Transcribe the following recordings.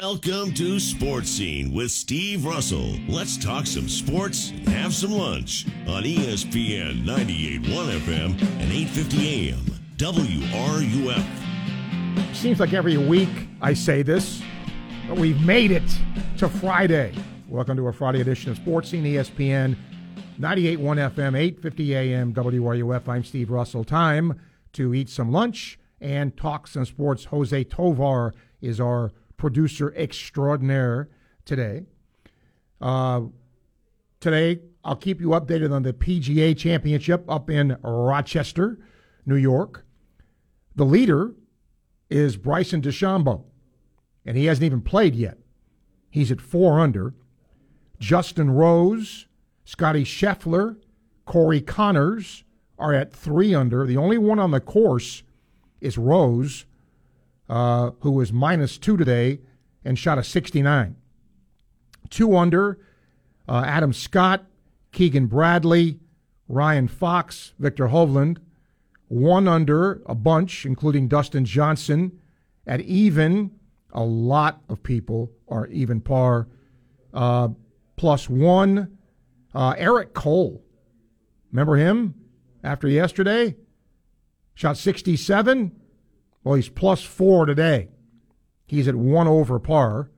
Welcome to Sports Scene with Steve Russell. Let's talk some sports and have some lunch on ESPN 98.1 FM and 8:50 AM. WRUF. Seems like every week I say this, but we've made it to Friday. Welcome to a Friday edition of Sports Scene ESPN 98.1 FM, 8:50 AM, WRUF. I'm Steve Russell. Time to eat some lunch and talk some sports. Jose Tovar is our producer extraordinaire today. Uh, today, I'll keep you updated on the PGA Championship up in Rochester, New York. The leader is Bryson DeChambeau, and he hasn't even played yet. He's at four under. Justin Rose, Scottie Scheffler, Corey Conners are at three under. The only one on the course is Rose, uh, who was minus two today and shot a 69. Two under, uh, Adam Scott, Keegan Bradley, Ryan Fox, Viktor Hovland. One under, a bunch, including Dustin Johnson. At even, a lot of people are even par. Uh, plus one, uh, Eric Cole. Remember him after yesterday? Shot 67. Well, he's plus four today. He's at one over par.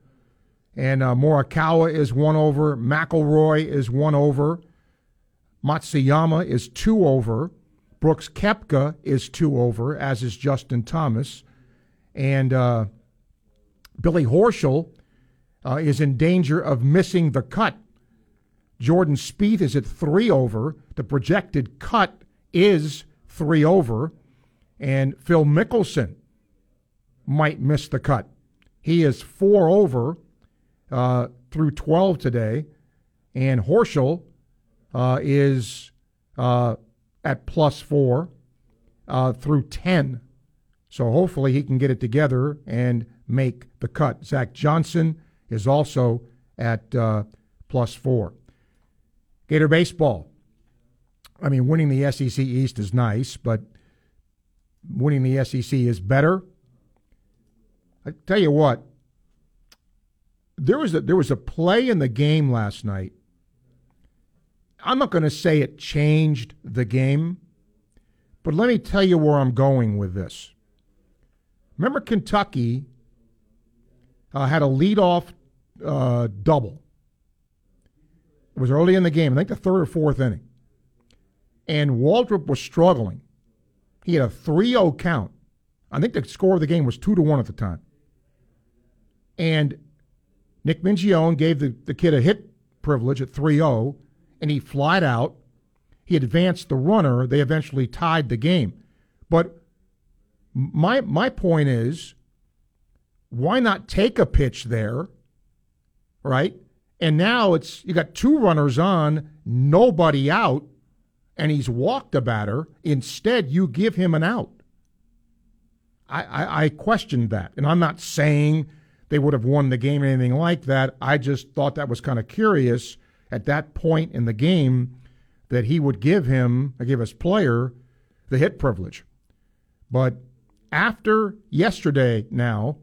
And uh, Morikawa is one over. McIlroy is one over. Matsuyama is two over. Brooks Koepka is two over, as is Justin Thomas. And uh, Billy Horschel uh, is in danger of missing the cut. Jordan Spieth is at three over. The projected cut is three over. And Phil Mickelson might miss the cut. He is four over uh, through 12 today. And Horschel uh, is uh, at plus four uh, through 10. So hopefully he can get it together and make the cut. Zach Johnson is also at uh, plus four. Gator Baseball. I mean, winning the SEC East is nice, but winning the SEC is better. I tell you what, there was a, there was a play in the game last night. I'm not going to say it changed the game, but let me tell you where I'm going with this. Remember, Kentucky uh, had a leadoff uh, double. It was early in the game, I think the third or fourth inning. And Waldrop was struggling. He had a 3 0 count. I think the score of the game was 2 to 1 at the time. And Nick Mingione gave the, the kid a hit privilege at 3 0, and he flied out. He advanced the runner. They eventually tied the game. But my, my point is why not take a pitch there, right? And now it's you got two runners on, nobody out, and he's walked a batter. Instead, you give him an out. I, I, I questioned that, and I'm not saying they would have won the game or anything like that. I just thought that was kind of curious at that point in the game that he would give him, uh, give his player, the hit privilege. But after yesterday, now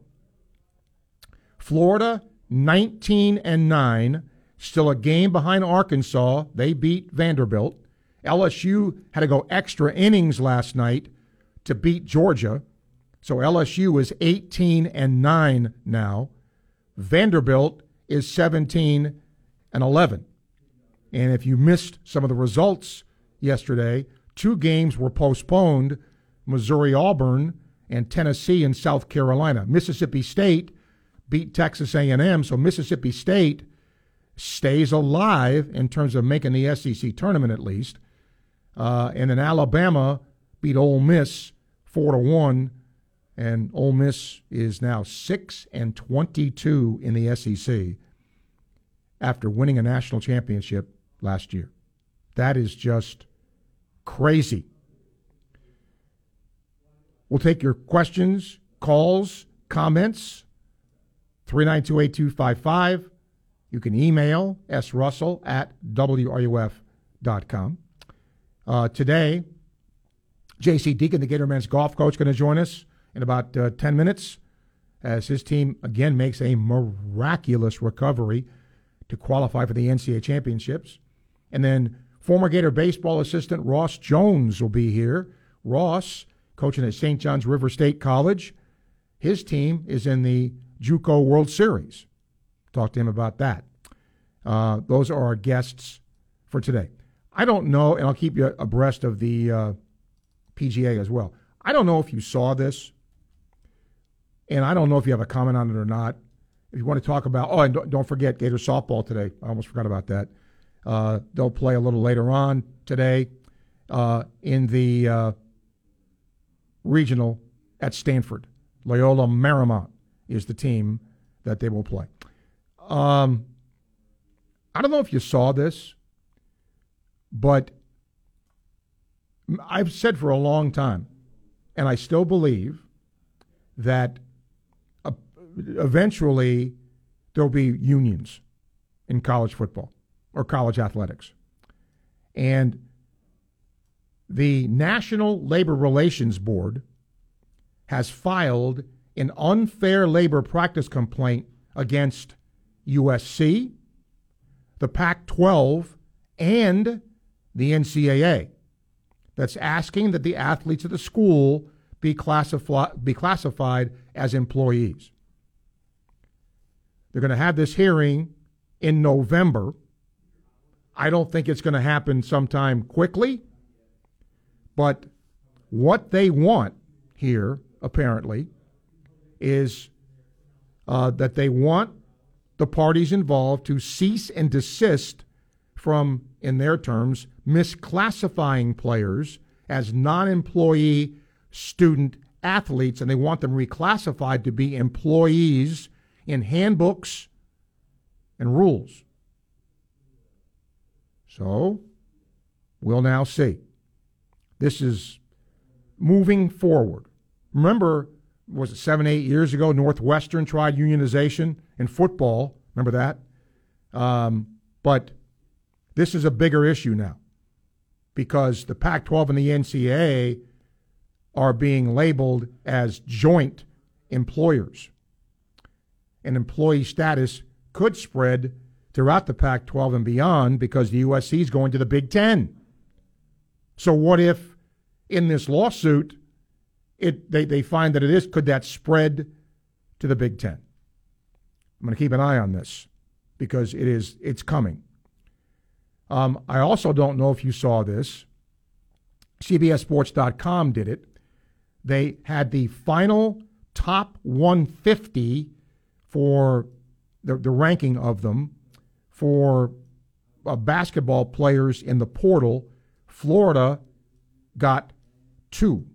Florida 19 and 9, still a game behind Arkansas. They beat Vanderbilt. LSU had to go extra innings last night to beat Georgia. So LSU is 18 and 9 now. Vanderbilt is 17 and 11. And if you missed some of the results yesterday, two games were postponed Missouri Auburn and Tennessee and South Carolina. Mississippi State beat Texas A&M, so Mississippi State stays alive in terms of making the SEC tournament at least. Uh, and then Alabama beat Ole Miss four to one, and Ole Miss is now six and twenty-two in the SEC after winning a national championship last year. That is just crazy. We'll take your questions, calls, comments. 3928255. You can email srussell at wruf.com. Uh, today, J.C. Deacon, the Gator men's golf coach, going to join us in about uh, 10 minutes. as his team again makes a miraculous recovery to qualify for the NCAA championships. And then former Gator baseball assistant Ross Jones will be here. Ross, coaching at St. John's River State College, his team is in the JUCO World Series. Talk to him about that. Uh, those are our guests for today. I don't know, and I'll keep you abreast of the uh, PGA as well. I don't know if you saw this, and I don't know if you have a comment on it or not. If you want to talk about, oh, and don't forget Gator softball today. I almost forgot about that. Uh, they'll play a little later on today uh, in the uh, regional at Stanford. Loyola Marymount is the team that they will play. Um, I don't know if you saw this, but I've said for a long time, and I still believe that eventually there'll be unions in college football or college athletics. And the National Labor Relations Board has filed an unfair labor practice complaint against USC, the Pac 12, and the NCAA that's asking that the athletes of the school be, classifi- be classified as employees. They're going to have this hearing in November. I don't think it's going to happen sometime quickly, but what they want here, apparently, is uh, that they want the parties involved to cease and desist from, in their terms, misclassifying players as non employee student athletes, and they want them reclassified to be employees in handbooks and rules. So, we'll now see. This is moving forward. Remember, was it seven, eight years ago, Northwestern tried unionization in football. Remember that? Um, but this is a bigger issue now because the Pac 12 and the NCAA are being labeled as joint employers. And employee status could spread throughout the Pac 12 and beyond because the USC is going to the Big Ten. So, what if in this lawsuit, it they, they find that it is, could that spread to the Big Ten? I'm going to keep an eye on this because it is it's coming. Um, I also don't know if you saw this. CBSSports.com did it. They had the final top 150 for the, the ranking of them for uh, basketball players in the portal. Florida got two.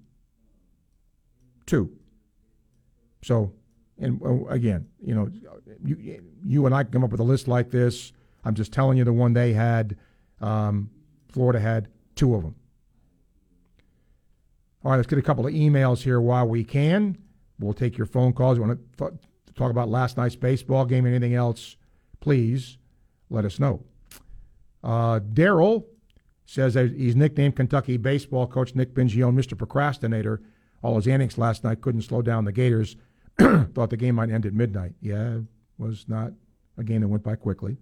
Two. So, and uh, again, you know, you, you and I can come up with a list like this. I'm just telling you the one they had. Um, Florida had two of them. All right, let's get a couple of emails here while we can. We'll take your phone calls. You want to th- talk about last night's baseball game, anything else, please let us know. Uh, Daryl says he's nicknamed Kentucky baseball coach Nick Mingione, Mr. Procrastinator. All his antics last night couldn't slow down the Gators. Thought the game might end at midnight. Yeah, was not a game that went by quickly.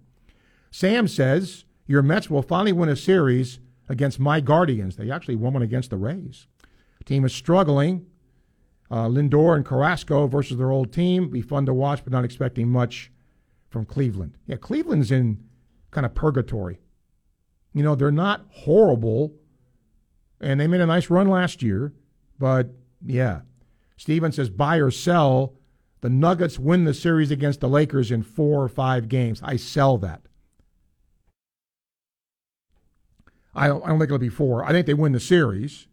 Sam says your Mets will finally win a series against my Guardians. They actually won one against the Rays. Team is struggling. Uh, Lindor and Carrasco versus their old team. Be fun to watch, but not expecting much from Cleveland. Yeah, Cleveland's in kind of purgatory. You know, they're not horrible, and they made a nice run last year, but yeah. Steven says buy or sell. The Nuggets win the series against the Lakers in four or five games. I sell that. I don't, I don't think it'll be four. I think they win the series.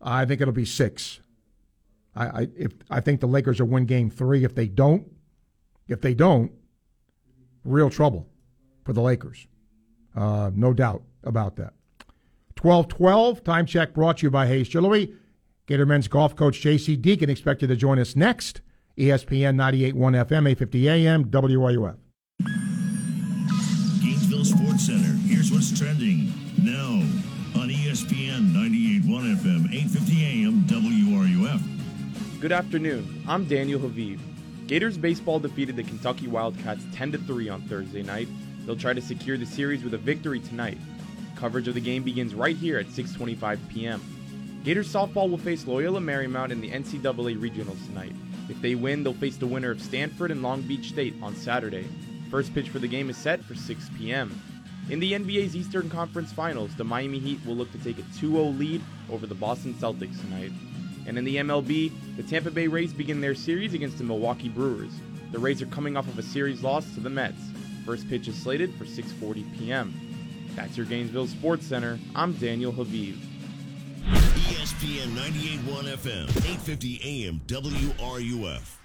I think it'll be six. I, I if I think the Lakers will win Game Three. If they don't, if they don't, real trouble for the Lakers. Uh, no doubt about that. 12-12, time check brought to you by Hayes Jewelry. Gator men's golf coach J.C. Deacon expected to join us next. ESPN 98.1 FM, 850 AM, WRUF. Gainesville Sports Center. Here's what's trending now on ESPN 98.1 FM, 850 AM, WRUF. Good afternoon. I'm Daniel Haviv. Gators baseball defeated the Kentucky Wildcats 10 3 on Thursday night. They'll try to secure the series with a victory tonight. Coverage of the game begins right here at 6:25 p.m. Gators softball will face Loyola Marymount in the NCAA regionals tonight. If they win, they'll face the winner of Stanford and Long Beach State on Saturday. First pitch for the game is set for 6 p.m. In the NBA's Eastern Conference Finals, the Miami Heat will look to take a 2 0 lead over the Boston Celtics tonight. And in the MLB, the Tampa Bay Rays begin their series against the Milwaukee Brewers. The Rays are coming off of a series loss to the Mets. First pitch is slated for 6:40 p.m. That's your Gainesville Sports Center. I'm Daniel Haviv. ESPN 98.1 FM, 8:50 AM, WRUF.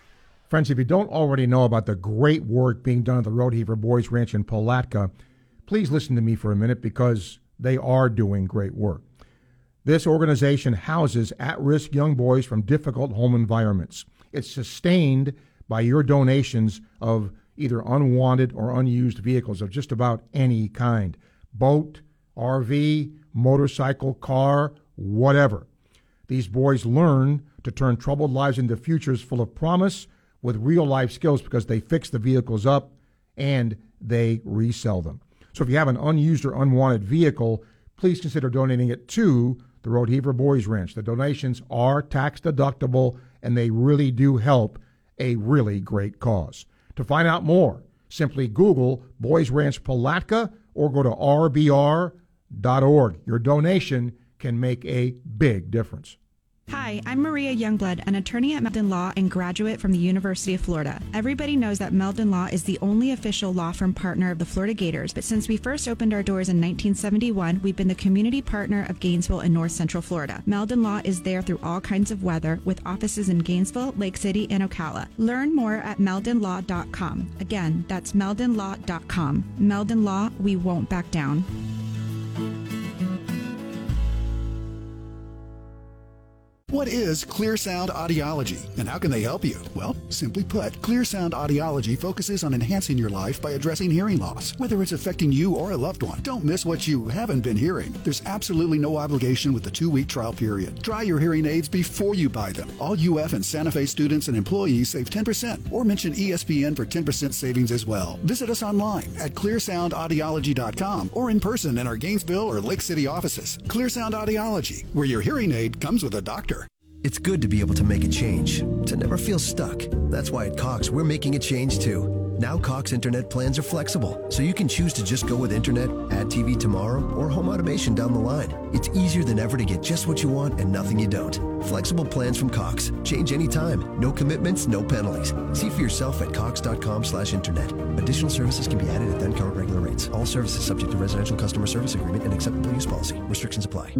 Friends, if you don't already know about the great work being done at the Rodeheaver Boys Ranch in Palatka, please listen to me for a minute because they are doing great work. This organization houses at risk young boys from difficult home environments. It's sustained by your donations of either unwanted or unused vehicles of just about any kind boat, RV, motorcycle, car, whatever. These boys learn to turn troubled lives into futures full of promise with real life skills because they fix the vehicles up and they resell them. So if you have an unused or unwanted vehicle, please consider donating it to the Rodeheaver Boys Ranch. The donations are tax deductible and they really do help a really great cause. To find out more, simply Google Boys Ranch Palatka or go to rbr.org. Your donation can make a big difference. Hi, I'm Maria Youngblood, an attorney at Meldon Law and graduate from the University of Florida. Everybody knows that Meldon Law is the only official law firm partner of the Florida Gators, but since we first opened our doors in 1971, we've been the community partner of Gainesville and North Central Florida. Meldon Law is there through all kinds of weather with offices in Gainesville, Lake City, and Ocala. Learn more at meldonlaw.com. Again, that's meldonlaw.com. Meldon Law, we won't back down. What is Clear Sound Audiology and how can they help you? Well, simply put, Clear Sound Audiology focuses on enhancing your life by addressing hearing loss, whether it's affecting you or a loved one. Don't miss what you haven't been hearing. There's absolutely no obligation with the two week trial period. Try your hearing aids before you buy them. All UF and Santa Fe students and employees save 10% or mention ESPN for 10% savings as well. Visit us online at clearsoundaudiology.com or in person in our Gainesville or Lake City offices. Clear Sound Audiology, where your hearing aid comes with a doctor. It's good to be able to make a change, to never feel stuck. That's why at Cox, we're making a change too. Now Cox internet plans are flexible, so you can choose to just go with internet, add TV tomorrow, or home automation down the line. It's easier than ever to get just what you want and nothing you don't. Flexible plans from Cox. Change anytime. No commitments, no penalties. See for yourself at cox.com slash internet. Additional services can be added at then current regular rates. All services subject to residential customer service agreement and acceptable use policy. Restrictions apply.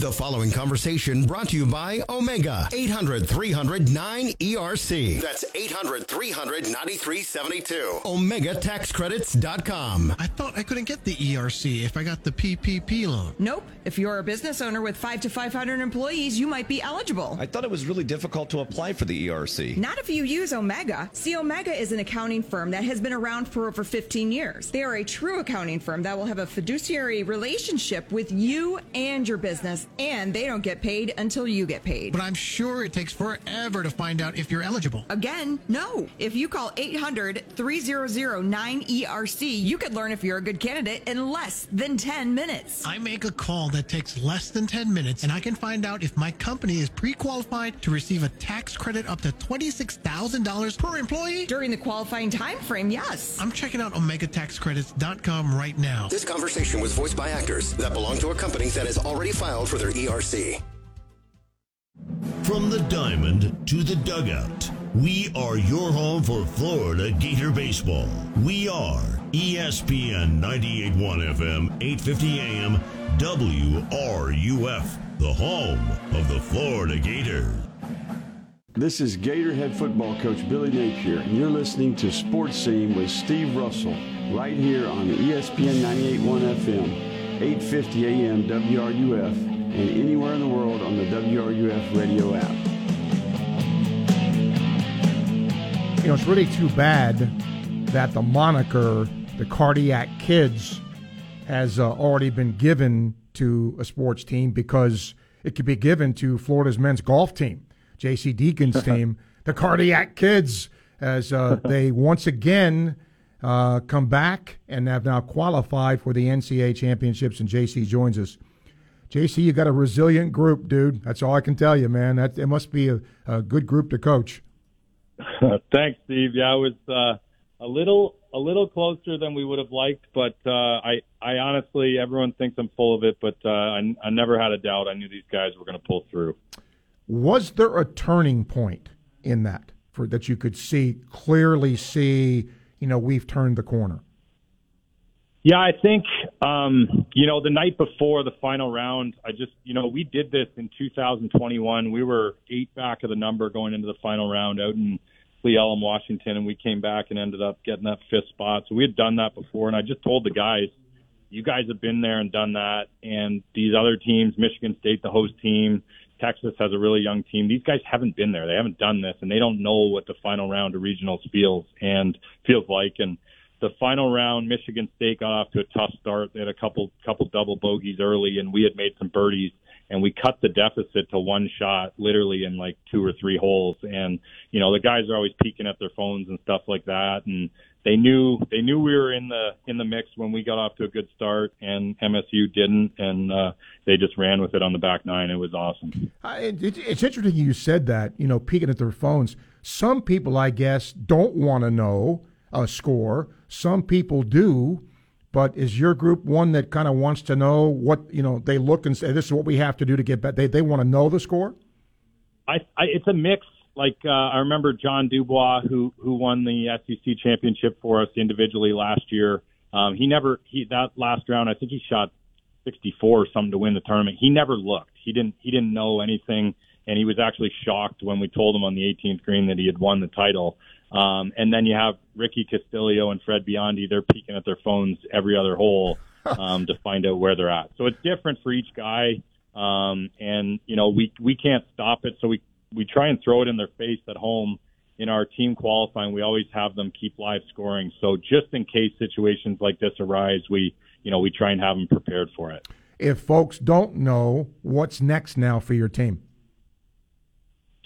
The following conversation brought to you by Omega 800 300 9ERC. That's 800 300 9372. OmegaTaxCredits.com. I thought I couldn't get the ERC if I got the PPP loan. Nope. If you're a business owner with 5 to 500 employees, you might be eligible. I thought it was really difficult to apply for the ERC. Not if you use Omega. See, Omega is an accounting firm that has been around for over 15 years. They are a true accounting firm that will have a fiduciary relationship with you and your business and they don't get paid until you get paid. But I'm sure it takes forever to find out if you're eligible. Again, no. If you call 800 300 9ERC, you could learn if you're a good candidate in less than 10 minutes. I make a call that takes less than 10 minutes, and I can find out if my company is pre qualified to receive a tax credit up to $26,000 per employee. During the qualifying time frame, yes. I'm checking out OmegaTaxCredits.com right now. This conversation was voiced by actors that belong to a company that has already filed for their ERC. From the diamond to the dugout, we are your home for Florida Gator baseball. We are ESPN 98.1 FM, 8:50 AM, WRUF, the home of the Florida Gators. This is Gatorhead football coach Billy Napier, and you're listening to Sports Scene with Steve Russell right here on ESPN 98.1 FM, 8:50 AM, WRUF and anywhere in the world on the WRUF radio app. You know, it's really too bad that the moniker, the Cardiac Kids, has uh, already been given to a sports team because it could be given to Florida's men's golf team, J.C. Deacon's team, the Cardiac Kids, as uh, they once again uh, come back and have now qualified for the NCAA championships. And J.C. joins us. JC, you got a resilient group, dude. That's all I can tell you, man. That it must be a, a good group to coach. Thanks, Steve. Yeah, it was uh, a little a little closer than we would have liked, but uh, I I honestly everyone thinks I'm full of it, but uh, I, I never had a doubt. I knew these guys were going to pull through. Was there a turning point in that for that you could see clearly see? You know, we've turned the corner. Yeah, I think um, you know the night before the final round, I just you know we did this in 2021. We were eight back of the number going into the final round out in Cle Elum, Washington, and we came back and ended up getting that fifth spot. So we had done that before, and I just told the guys, you guys have been there and done that, and these other teams, Michigan State, the host team, Texas has a really young team. These guys haven't been there. They haven't done this, and they don't know what the final round of regionals feels and feels like. And the final round, Michigan State got off to a tough start. They had a couple couple double bogeys early, and we had made some birdies, and we cut the deficit to one shot, literally in like two or three holes. And you know, the guys are always peeking at their phones and stuff like that, and they knew they knew we were in the in the mix when we got off to a good start, and MSU didn't, and uh, they just ran with it on the back nine. It was awesome. It, it's interesting you said that. You know, peeking at their phones. Some people, I guess, don't want to know a score. Some people do, but is your group one that kind of wants to know what you know? They look and say, "This is what we have to do to get better." They they want to know the score. I, I it's a mix. Like uh, I remember John Dubois, who who won the SEC championship for us individually last year. Um, he never he that last round. I think he shot 64 or something to win the tournament. He never looked. He didn't he didn't know anything, and he was actually shocked when we told him on the 18th green that he had won the title. Um, and then you have Ricky Castillo and Fred Biondi. They're peeking at their phones every other hole um, to find out where they're at. So it's different for each guy. Um, and you know we we can't stop it, so we we try and throw it in their face at home. In our team qualifying, we always have them keep live scoring. So just in case situations like this arise, we you know we try and have them prepared for it. If folks don't know what's next now for your team,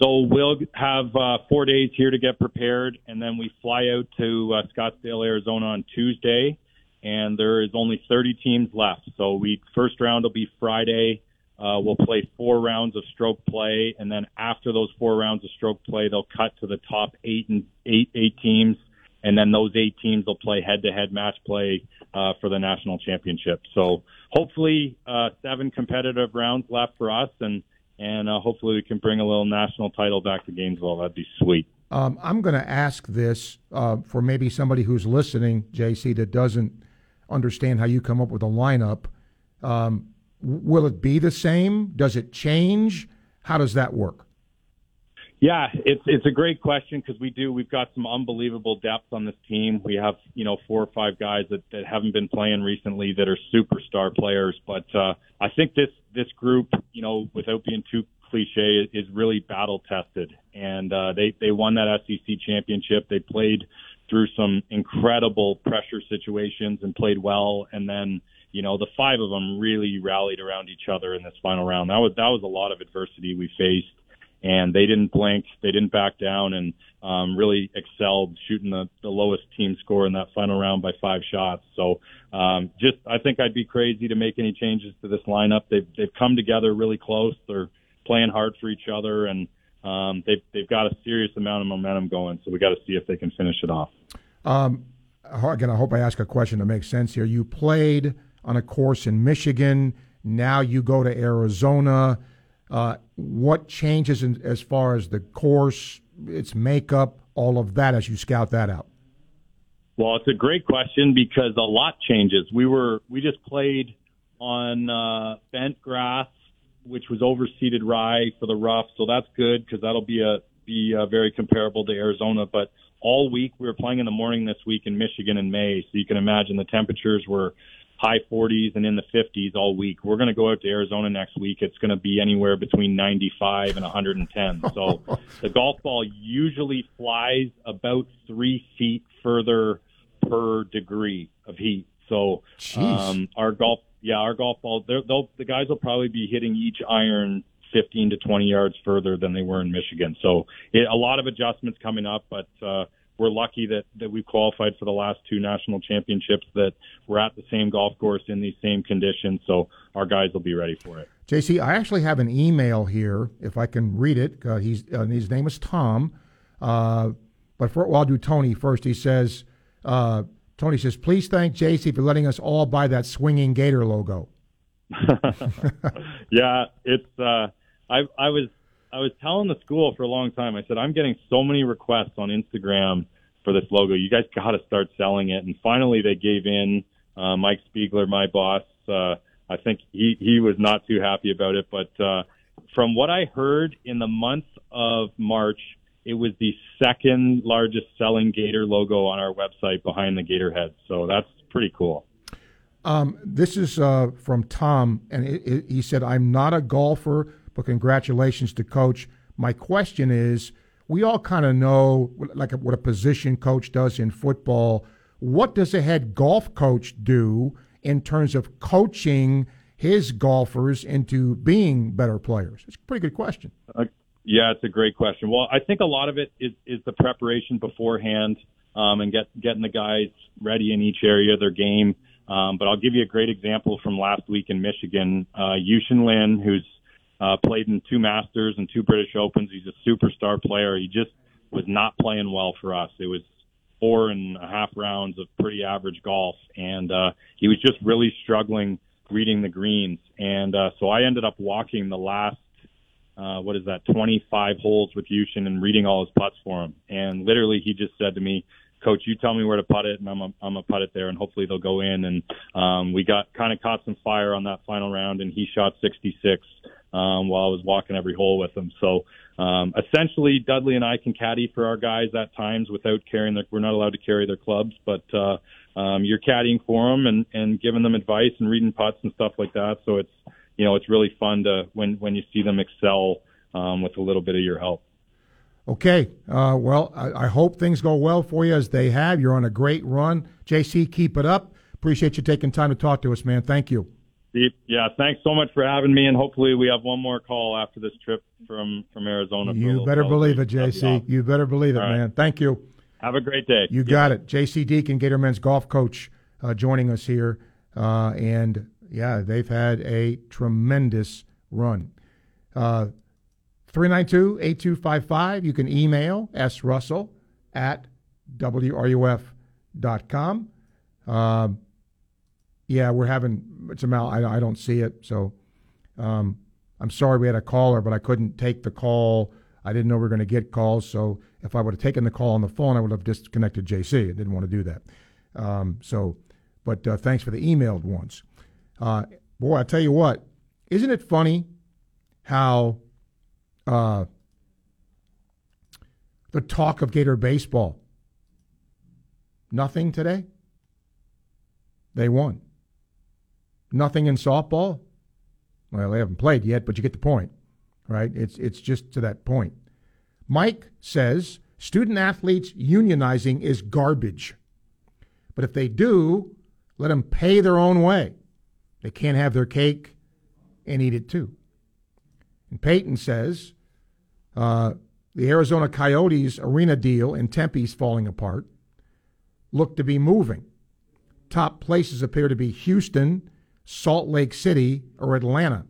so we'll have uh, four days here to get prepared, and then we fly out to uh, Scottsdale, Arizona on Tuesday, and there is only 30 teams left. So we first round will be Friday. Uh, we'll play four rounds of stroke play, and then after those four rounds of stroke play, they'll cut to the top eight and eight eight teams, and then those eight teams will play head-to-head match play uh, for the national championship. So hopefully, uh, seven competitive rounds left for us, and and uh, hopefully we can bring a little national title back to Gainesville. That'd be sweet. Um, I'm going to ask this uh, for maybe somebody who's listening, JC, that doesn't understand how you come up with a lineup. Um, will it be the same? Does it change? How does that work? Yeah, it's it's a great question because we do we've got some unbelievable depth on this team. We have you know four or five guys that, that haven't been playing recently that are superstar players. But uh, I think this this group, you know, without being too cliche, is really battle tested, and uh, they they won that SEC championship. They played through some incredible pressure situations and played well, and then you know the five of them really rallied around each other in this final round. That was that was a lot of adversity we faced and they didn't blink, they didn't back down, and um, really excelled shooting the, the lowest team score in that final round by five shots. So um, just I think I'd be crazy to make any changes to this lineup. They've they've come together really close. They're playing hard for each other, and um, they've they've got a serious amount of momentum going. So we got to see if they can finish it off. Um, again, I hope I ask a question that makes sense here. You played on a course in Michigan. Now you go to Arizona. Uh, what changes in, as far as the course, its makeup, all of that as you scout that out? Well, it's a great question because a lot changes. We were we just played on uh, bent grass, which was overseeded rye for the rough, so that's good because that'll be a be uh, very comparable to Arizona. But all week we were playing in the morning this week in Michigan in May, so you can imagine the temperatures were high 40s and in the 50s all week. We're going to go out to Arizona next week. It's going to be anywhere between 95 and 110. So the golf ball usually flies about three feet further per degree of heat. So um, our golf, yeah, our golf ball, they'll, the guys will probably be hitting each iron 15 to 20 yards further than they were in Michigan. So it, a lot of adjustments coming up, but uh, we're lucky that that we qualified for the last two national championships. That we're at the same golf course in these same conditions, so our guys will be ready for it. JC, I actually have an email here, if I can read it. Uh, he's uh, his name is Tom, uh, but for, well, I'll do Tony first. He says, uh, Tony says, please thank JC for letting us all buy that swinging Gator logo. yeah, it's. Uh, I I was I was telling the school for a long time. I said I'm getting so many requests on Instagram for this logo. You guys got to start selling it. And finally, they gave in. Uh, Mike Spiegler, my boss, uh, I think he he was not too happy about it. But uh, from what I heard in the month of March, it was the second largest selling Gator logo on our website behind the Gator head. So that's pretty cool. Um, this is uh, from Tom, and it, it, he said, "I'm not a golfer, but congratulations to Coach. My question is." We all kind of know, like what a position coach does in football. What does a head golf coach do in terms of coaching his golfers into being better players? It's a pretty good question. Uh, yeah, it's a great question. Well, I think a lot of it is, is the preparation beforehand um, and get, getting the guys ready in each area of their game. Um, but I'll give you a great example from last week in Michigan. Uh, Yuxin Lin, who's uh, played in two Masters and two British Opens. He's a superstar player. He just was not playing well for us. It was four and a half rounds of pretty average golf, and uh, he was just really struggling reading the greens. And uh, so I ended up walking the last, uh, what is that, 25 holes with Yuxin and reading all his putts for him. And literally, he just said to me, coach, you tell me where to put it, and I'm a, I'm a put it there, and hopefully they'll go in. And um, we got kind of caught some fire on that final round, and he shot 66 um, while I was walking every hole with him. So um, essentially, Dudley and I can caddy for our guys at times without carrying their. We're not allowed to carry their clubs, but uh, um, you're caddying for them and and giving them advice and reading putts and stuff like that. So it's you know it's really fun to when when you see them excel um, with a little bit of your help. Okay. Uh, well, I, I, hope things go well for you as they have. You're on a great run. JC, keep it up. Appreciate you taking time to talk to us, man. Thank you. Yeah, thanks so much for having me, and hopefully we have one more call after this trip from from Arizona. You better believe it, JC. You better believe it, right. man. Thank you. Have a great day. You yeah. got it. JC Deacon, Gator men's golf coach, uh, joining us here, uh, and yeah, they've had a tremendous run. Uh, 392-8255. You can email S. Russell at WRUF.com. Um, yeah, we're having it's a mal. I, I don't see it, so um, I'm sorry we had a caller, but I couldn't take the call. I didn't know we were going to get calls, so if I would have taken the call on the phone, I would have disconnected JC. I didn't want to do that. Um, so, but uh, thanks for the emailed ones. Uh, boy, I tell you what, isn't it funny how uh, the talk of Gator baseball? Nothing today. They won. Nothing in softball? Well, they haven't played yet, but you get the point, right? It's, it's just to that point. Mike says student athletes unionizing is garbage. But if they do, let them pay their own way. They can't have their cake and eat it too. And Peyton says uh, the Arizona Coyotes arena deal in Tempe is falling apart. Look to be moving. Top places appear to be Houston Salt Lake City, or Atlanta,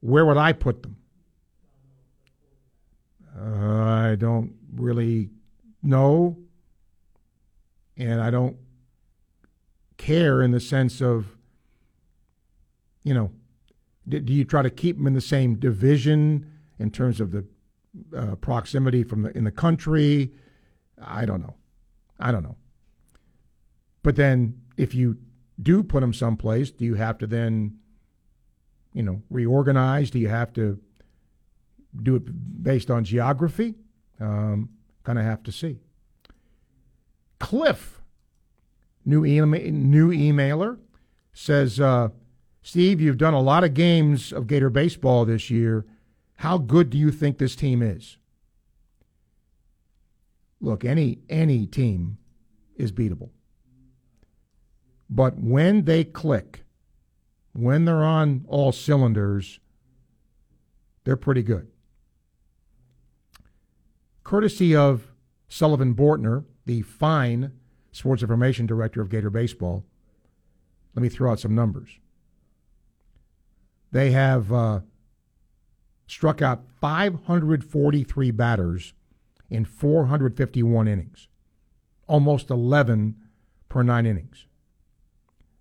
where would I put them? Uh, I don't really know, and I don't care in the sense of, you know, do, you try to keep them in the same division in terms of the uh, proximity from the in the country? I don't know. I don't know. But then if you do put them someplace, do you have to then, you know, reorganize? Do you have to do it based on geography? Um, kind of have to see. Cliff, new, new emailer, says, uh, Steve, you've done a lot of games of Gator baseball this year. How good do you think this team is? Look, any any team is beatable. But when they click, when they're on all cylinders, They're pretty good. Courtesy of Sullivan Bortner, the fine sports information director of Gator Baseball, let me throw out some numbers. They have uh, struck out 543 batters in 451 innings, almost 11 per nine innings.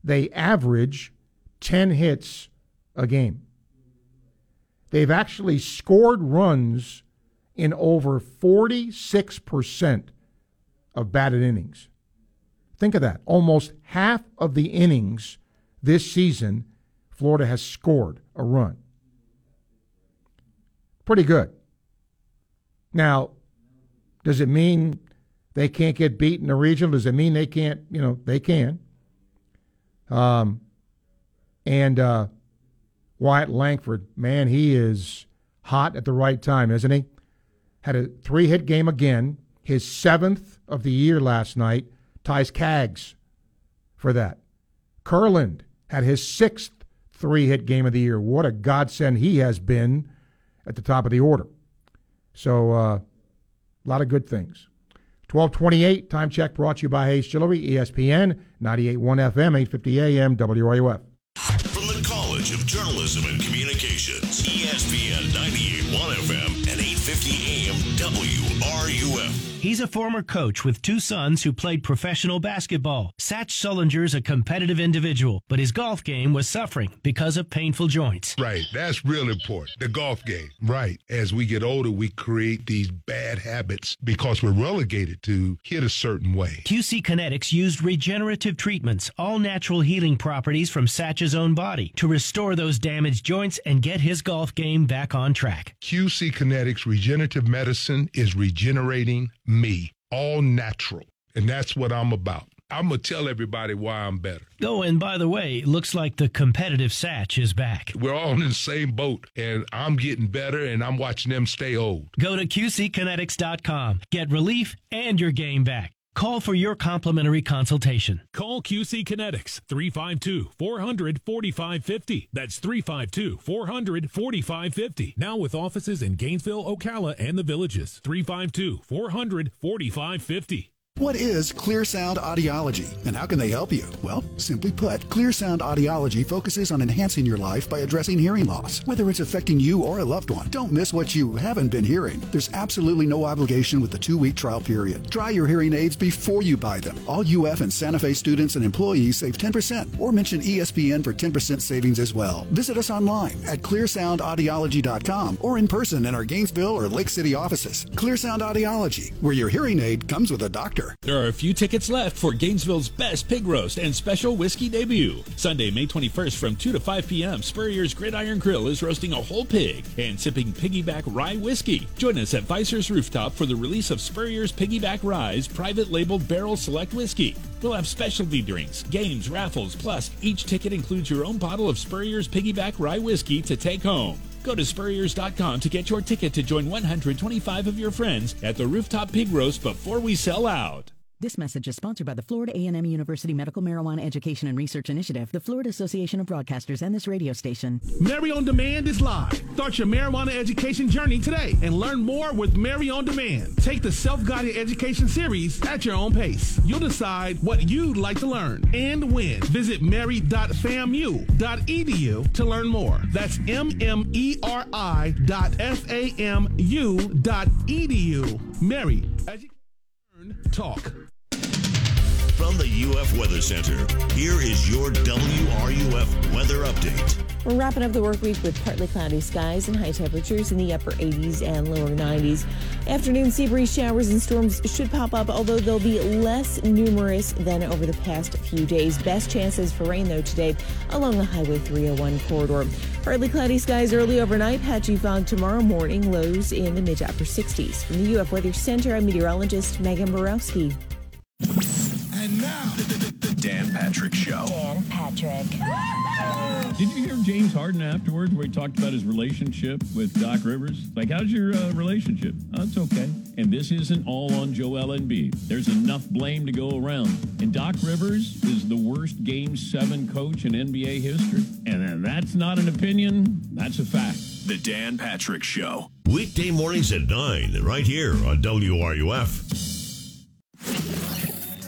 They average 10 hits a game. They've actually scored runs in over 46% of batted innings. Think of that. Almost half of the innings this season, Florida has scored a run. Pretty good. Now, does it mean they can't get beat in the regional? Does it mean they can't? You know, they can. Um, and uh, Wyatt Langford, man, he is hot at the right time, isn't he? Had a three hit game again, his seventh of the year last night, ties Cags for that. Kurland had his sixth three hit game of the year. What a godsend he has been at the top of the order. So, uh, a lot of good things. 1228, time check brought to you by Hayes Jewelry, ESPN, 98.1 FM, 850 AM, WRUF. From the College of Journalism and a former coach with two sons who played professional basketball. Satch Sullinger's a competitive individual, but his golf game was suffering because of painful joints. Right. That's real important. The golf game. Right. As we get older, we create these bad habits because we're relegated to hit a certain way. QC Kinetics used regenerative treatments, all natural healing properties from Satch's own body, to restore those damaged joints and get his golf game back on track. QC Kinetics Regenerative Medicine is regenerating me, all natural. And that's what I'm about. I'm going to tell everybody why I'm better. Oh, and by the way, looks like the competitive Satch is back. We're all in the same boat, and I'm getting better, and I'm watching them stay old. Go to QCKinetics.com. Get relief and your game back. Call for your complimentary consultation. Call QC Kinetics 352 400 4550. That's 352 400 4550. Now with offices in Gainesville, Ocala, and the villages. 352 400 4550. What is Clear Sound Audiology and how can they help you? Well, simply put, Clear Sound Audiology focuses on enhancing your life by addressing hearing loss, whether it's affecting you or a loved one. Don't miss what you haven't been hearing. There's absolutely no obligation with the two week trial period. Try your hearing aids before you buy them. All UF and Santa Fe students and employees save 10% or mention ESPN for 10% savings as well. Visit us online at clearsoundaudiology.com or in person in our Gainesville or Lake City offices. Clear Sound Audiology, where your hearing aid comes with a doctor. There are a few tickets left for Gainesville's best pig roast and special whiskey debut. Sunday, May 21st from 2 to 5 p.m., Spurrier's Gridiron Grill is roasting a whole pig and sipping piggyback rye whiskey. Join us at Vicer's Rooftop for the release of Spurrier's Piggyback Rye's private labeled barrel select whiskey. We'll have specialty drinks, games, raffles, plus each ticket includes your own bottle of Spurrier's Piggyback Rye whiskey to take home. Go to Spurriers.com to get your ticket to join 125 of your friends at the Rooftop Pig Roast before we sell out. This message is sponsored by the Florida A&M University Medical Marijuana Education and Research Initiative, the Florida Association of Broadcasters, and this radio station. Mary on Demand is live. Start your marijuana education journey today and learn more with Mary on Demand. Take the self-guided education series at your own pace. You'll decide what you'd like to learn and when. Visit mmeri.famu.edu to learn more. That's M-M-E-R-I dot F-A-M-U dot edu. Mary, education, talk. From the UF Weather Center, here is your WRUF weather update. We're wrapping up the work week with partly cloudy skies and high temperatures in the upper 80s and lower 90s. Afternoon sea breeze showers and storms should pop up, although they'll be less numerous than over the past few days. Best chances for rain, though, today along the Highway 301 corridor. Partly cloudy skies early overnight, patchy fog tomorrow morning, lows in the mid to upper 60s. From the UF Weather Center, I'm meteorologist Megan Borowski. Patrick Show. Dan Patrick. Did you hear James Harden afterwards where he talked about his relationship with Doc Rivers? Like, how's your uh, relationship? Oh, it's okay. And this isn't all on Joel Embiid. There's enough blame to go around. And Doc Rivers is the worst Game 7 coach in NBA history. And that's not an opinion, that's a fact. The Dan Patrick Show. Weekday mornings at 9, right here on WRUF.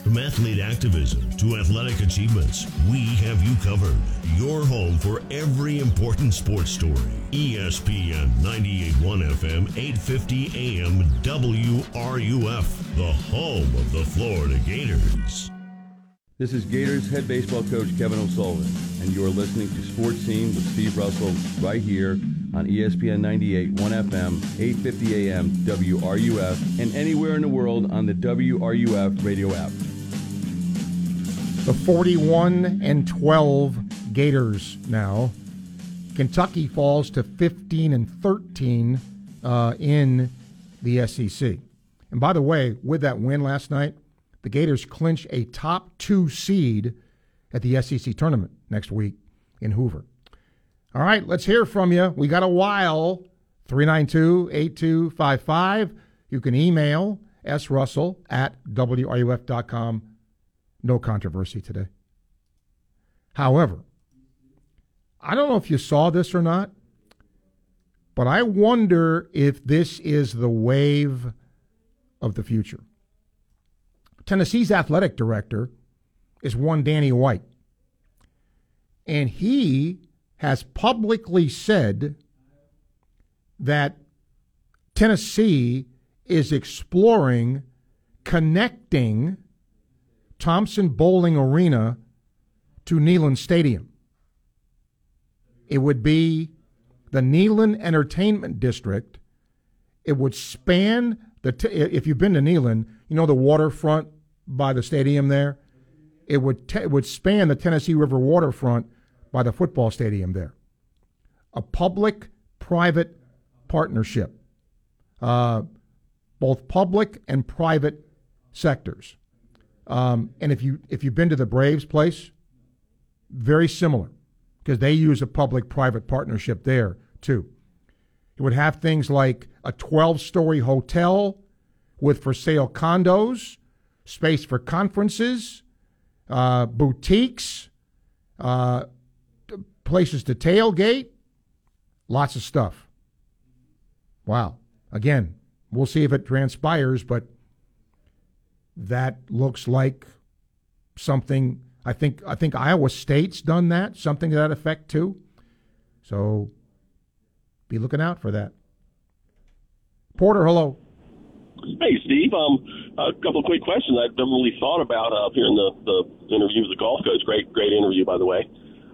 From athlete activism to athletic achievements, we have you covered. Your home for every important sports story. ESPN 98.1 FM, 850 AM, WRUF, the home of the Florida Gators. This is Gators head baseball coach Kevin O'Sullivan, and you're listening to Sports Scene with Steve Russell right here on ESPN 98, 1 FM, 850 AM, WRUF, and anywhere in the world on the WRUF radio app. The 41 and 12 Gators now. Kentucky falls to 15 and 13 uh, in the SEC. And by the way, with that win last night, the Gators clinch a top two seed at the SEC tournament next week in Hoover. All right, let's hear from you. We got a while. 392 8255. You can email srussell at wruf.com. No controversy today. However, I don't know if you saw this or not, but I wonder if this is the wave of the future. Tennessee's athletic director is one Danny White. And he has publicly said that Tennessee is exploring connecting Thompson Boling Arena to Neyland Stadium. It would be the Neyland Entertainment District. It would span the. T- if you've been to Neyland, you know the waterfront by the stadium there. It would t- it would span the Tennessee River waterfront by the football stadium there. A public-private partnership, uh, both public and private sectors. Um, and if you if you've been to the Braves place, very similar because they use a public-private partnership there too. It would have things like a 12-story hotel with for sale condos, space for conferences, uh, boutiques, uh, places to tailgate, lots of stuff. Wow. Again, we'll see if it transpires, but that looks like something I think I think Iowa State's done that, something to that effect too. So be looking out for that. Porter, hello. Hey, Steve. Um, a couple of quick questions I've never really thought about uh, here in the, the interview with the golf coach. Great, great interview, by the way.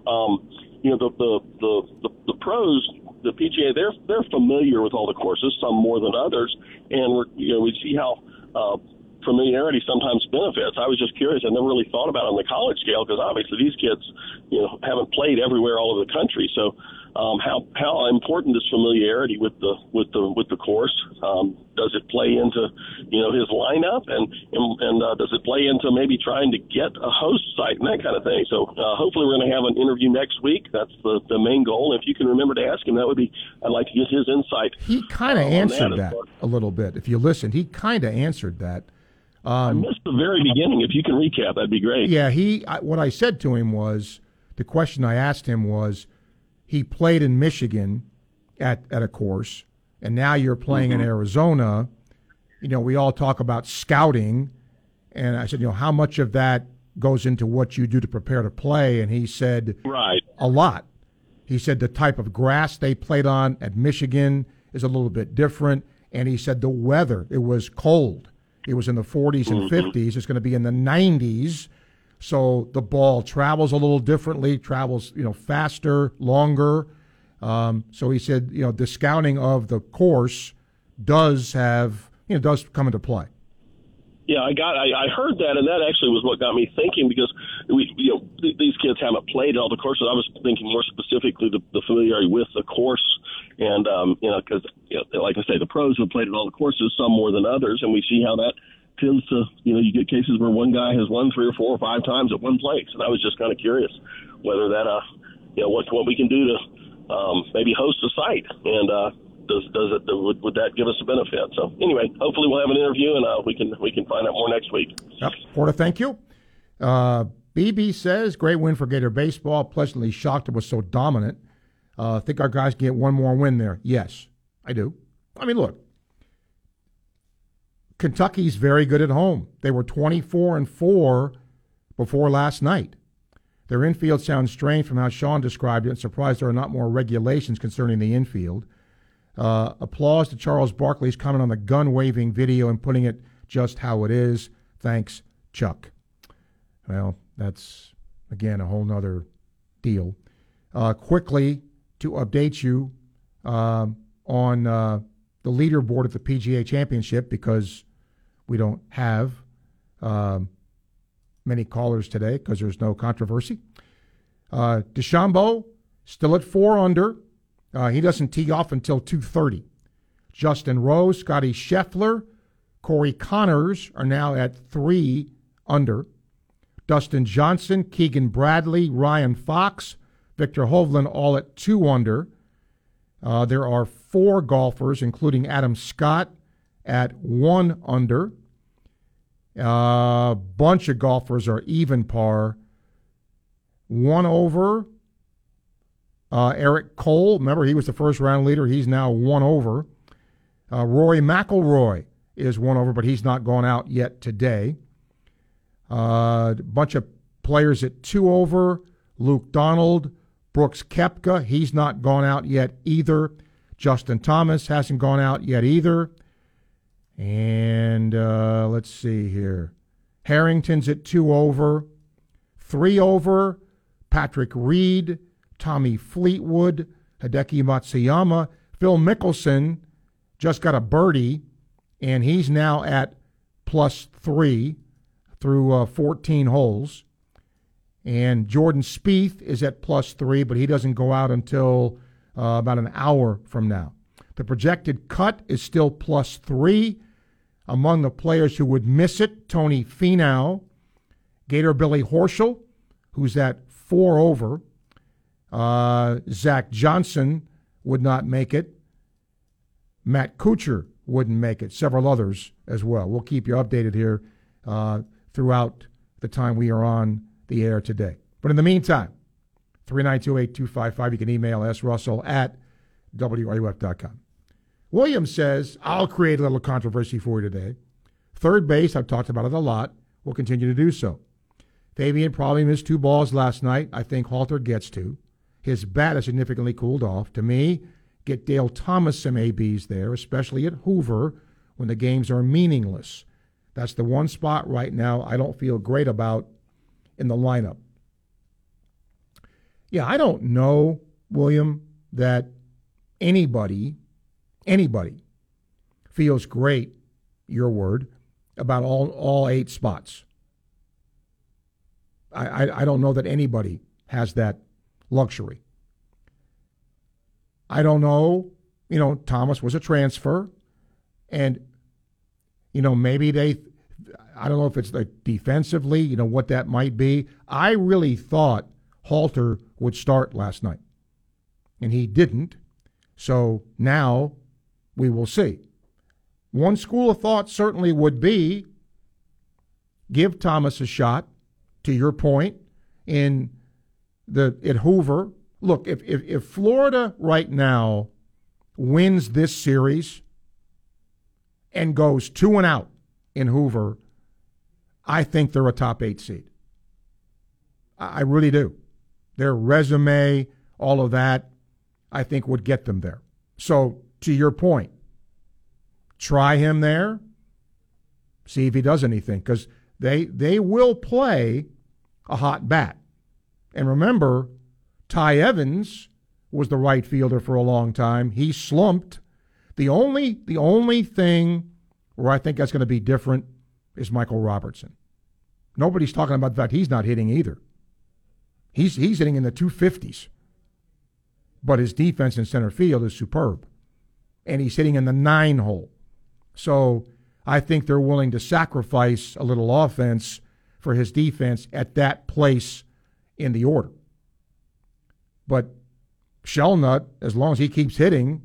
Um, you know, the, the, the, the, the pros, the PGA, they're, they're familiar with all the courses, some more than others. And we're, you know, we see how, uh, familiarity sometimes benefits. I was just curious. I never really thought about it on the college scale because obviously these kids, you know, haven't played everywhere all over the country. So, um, how how important is familiarity with the with the with the course? Um, does it play into you know his lineup and and, and uh, does it play into maybe trying to get a host site and that kind of thing? So uh, hopefully we're going to have an interview next week. That's the the main goal. If you can remember to ask him, that would be I'd like to get his insight. He kind of uh, answered that. that a little bit. If you listened, he kind of answered that. I Um, missed the very beginning. If you can recap, that'd be great. Yeah, he. I, what I said to him was the question I asked him was, he played in Michigan at at a course, and now you're playing in Arizona. You know, we all talk about scouting, and I said, you know, how much of that goes into what you do to prepare to play? And he said, right, a lot. He said the type of grass they played on at Michigan is a little bit different, and he said the weather. It was cold. It was in the 40s and Mhm. 50s. It's going to be in the 90s. So the ball travels a little differently, travels you know faster, longer. Um, so he said, you know, the scouting of the course does have you know does come into play. Yeah, I got. I, I heard that, and that actually was what got me thinking because we, you know, th- these kids haven't played all the courses. I was thinking more specifically the, the familiarity with the course, and um, you know, because you know, like I say, the pros have played at all the courses, some more than others, and we see how that tends to, you know, you get cases where one guy has won three or four or five times at one place, and I was just kind of curious whether that, uh, you know, what what we can do to um, maybe host a site and. uh does does it would, would that give us a benefit? So anyway, hopefully we'll have an interview and uh, we can we can find out more next week. Yep. Porter, thank you. Uh, BB says, great win for Gator baseball. Pleasantly shocked it was so dominant. Uh, think our guys get one more win there? Yes, I do. I mean, look, Kentucky's very good at home. They were 24 and 4 before last night. Their infield sounds strange from how Sean described it, and surprised there are not more regulations concerning the infield. Uh, applause to Charles Barkley's comment on the gun waving video and putting it just how it is. Thanks, Chuck. Well, that's, again, a whole nother deal. Uh, quickly, to update you uh, on uh, the leaderboard at the PGA Championship, because we don't have um, many callers today because there's no controversy. Uh, DeChambeau still at four under. Uh, he doesn't tee off until 2.30. Justin Rose, Scottie Scheffler, Corey Conners are now at three under. Dustin Johnson, Keegan Bradley, Ryan Fox, Viktor Hovland all at two under. Uh, there are four golfers, including Adam Scott, at one under. A uh, bunch of golfers are even par. One over. Uh, Eric Cole, remember he was the first round leader. He's now one over. Uh, Rory McIlroy is one over, but he's not gone out yet today. A uh, bunch of players at two over. Luke Donald, Brooks Koepka, he's not gone out yet either. Justin Thomas hasn't gone out yet either. And uh, let's see here. Harrington's at two over. Three over. Patrick Reed, Tommy Fleetwood, Hideki Matsuyama. Phil Mickelson just got a birdie, and he's now at plus three through uh, 14 holes. And Jordan Spieth is at plus three, but he doesn't go out until uh, about an hour from now. The projected cut is still plus three. Among the players who would miss it, Tony Finau, Gator Billy Horschel, who's at four over. Uh, Zach Johnson would not make it. Matt Kuchar wouldn't make it. Several others as well. We'll keep you updated here uh, throughout the time we are on the air today. But in the meantime, 392-8255, you can email S. Russell at WRUF.com. Williams says, I'll create a little controversy for you today. Third base, I've talked about it a lot. We'll continue to do so. Fabian probably missed two balls last night. I think Halter gets two. His bat has significantly cooled off. To me, get Dale Thomas some ABs there, especially at Hoover when the games are meaningless. That's the one spot right now I don't feel great about in the lineup. Yeah, I don't know, William, that anybody anybody feels great, your word, about all, all eight spots. I, I, I don't know that anybody has that luxury. I don't know, you know, Thomas was a transfer, and, you know, maybe they, I don't know if it's like defensively, you know, what that might be. I really thought Halter would start last night, and he didn't. So now we will see. One school of thought certainly would be give Thomas a shot, to your point, in the at Hoover. Look, if, if, if Florida right now wins this series and goes two and out in Hoover, I think they're a top eight seed. I really do. Their resume, all of that, I think would get them there. So to your point, try him there, see if he does anything, because they they will play a hot bat. And remember, Ty Evans was the right fielder for a long time. He slumped. The only the only thing where I think that's going to be different is Michael Robertson. Nobody's talking about the fact he's not hitting either. He's he's hitting in the 250s. But his defense in center field is superb and he's hitting in the nine hole. So I think they're willing to sacrifice a little offense for his defense at that place in the order. But Shelnutt, as long as he keeps hitting,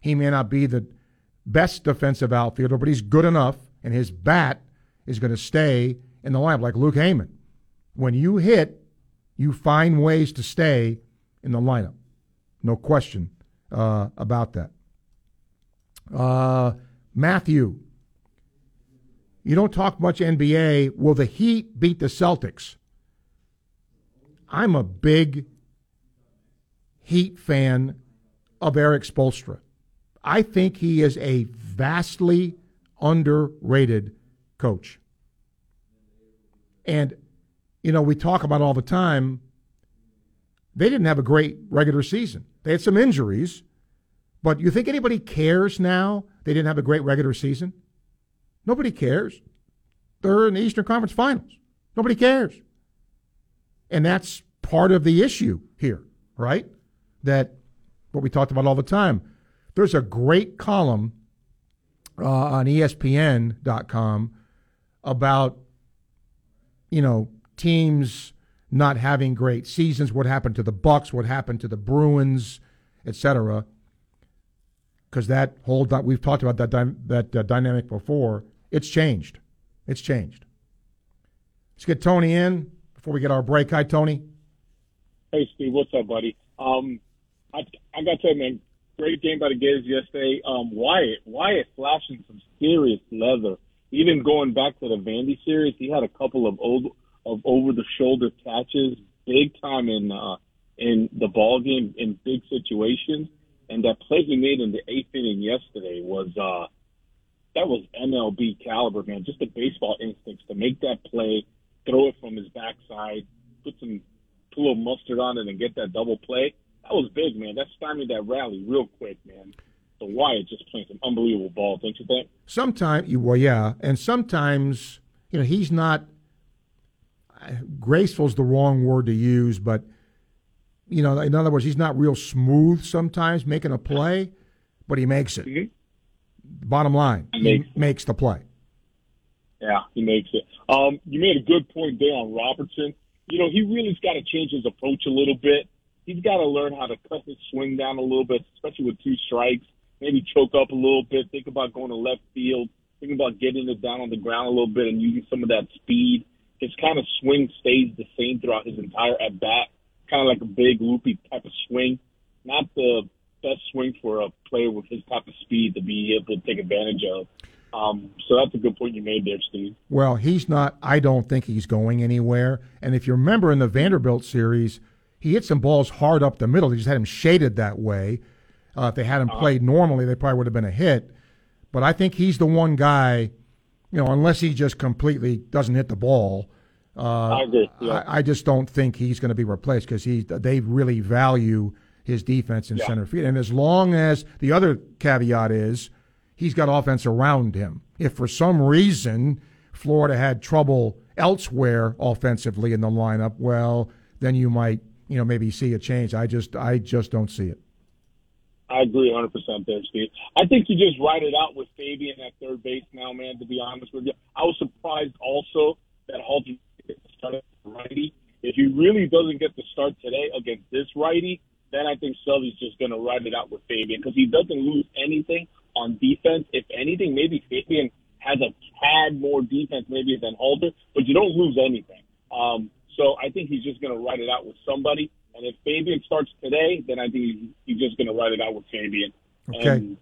he may not be the best defensive outfielder, but he's good enough, and his bat is going to stay in the lineup, like Luke Heyman. When you hit, you find ways to stay in the lineup. No question uh, about that. Uh, Matthew, you don't talk much NBA. Will the Heat beat the Celtics? I'm a big Heat fan of Erik Spoelstra. I think he is a vastly underrated coach. And, you know, we talk about all the time, they didn't have a great regular season. They had some injuries, but you think anybody cares now they didn't have a great regular season? Nobody cares. They're in the Eastern Conference Finals. Nobody cares. And that's part of the issue here, right? That what we talked about all the time. There's a great column uh, on ESPN.com about, you know, teams not having great seasons, what happened to the Bucks, what happened to the Bruins, etc. Because that whole we've talked about that dy- that uh, dynamic before. It's changed. It's changed. Let's get Tony in before we get our break. Hi, Tony. Hey, Steve. What's up, buddy? Um, I, I got to tell you, man, great game by the Gators yesterday. Um, Wyatt, Wyatt flashing some serious leather. Even going back to the Vandy series, he had a couple of old of over the shoulder catches, big time in uh, in the ball game in big situations. And that play he made in the eighth inning yesterday was uh, that was MLB caliber, man. Just the baseball instincts to make that play, throw it from his backside, put some put a little mustard on it, and get that double play. That was big, man. That stymied that rally real quick, man. The Wyatt just playing some unbelievable ball, don't you think? Sometimes, well, yeah, and sometimes you know he's not graceful is the wrong word to use, but you know, in other words, he's not real smooth sometimes making a play, but he makes it. Mm-hmm. Bottom line, he, makes, makes the play. Yeah, he makes it. Um, you made a good point there on Robertson. You know, he really's got to change his approach a little bit. He's got to learn how to cut his swing down a little bit, especially with two strikes. Maybe choke up a little bit. Think about going to left field. Think about getting it down on the ground a little bit and using some of that speed his kind of swing stays the same throughout his entire at bat, kind of like a big loopy type of swing. Not the best swing for a player with his type of speed to be able to take advantage of. Um, so that's a good point you made there, Steve. Well, he's not. I don't think he's going anywhere. And if you remember in the Vanderbilt series, he hit some balls hard up the middle. They just had him shaded that way. Uh, if they had him uh-huh. played normally, they probably would have been a hit. But I think he's the one guy you know, unless he just completely doesn't hit the ball. Uh, I agree. Yeah. I, I, just don't think he's going to be replaced because he they really value his defense in yeah. center field. And as long as the other caveat is he's got offense around him. If for some reason Florida had trouble elsewhere offensively in the lineup, well, then you might you know maybe see a change. I just I just don't see it. I agree 100% there, Steve. I think you just ride it out with Fabian at third base now, man, to be honest with you. I was surprised also that Halter started righty. If he really doesn't get the start today against this righty, then I think Sully's just going to ride it out with Fabian because he doesn't lose anything on defense. If anything, maybe Fabian has a tad more defense maybe than Halter, but you don't lose anything. Um, so I think he's just going to ride it out with somebody. And if Fabian starts today, then I think he's just going to ride it out with Fabian. Okay. And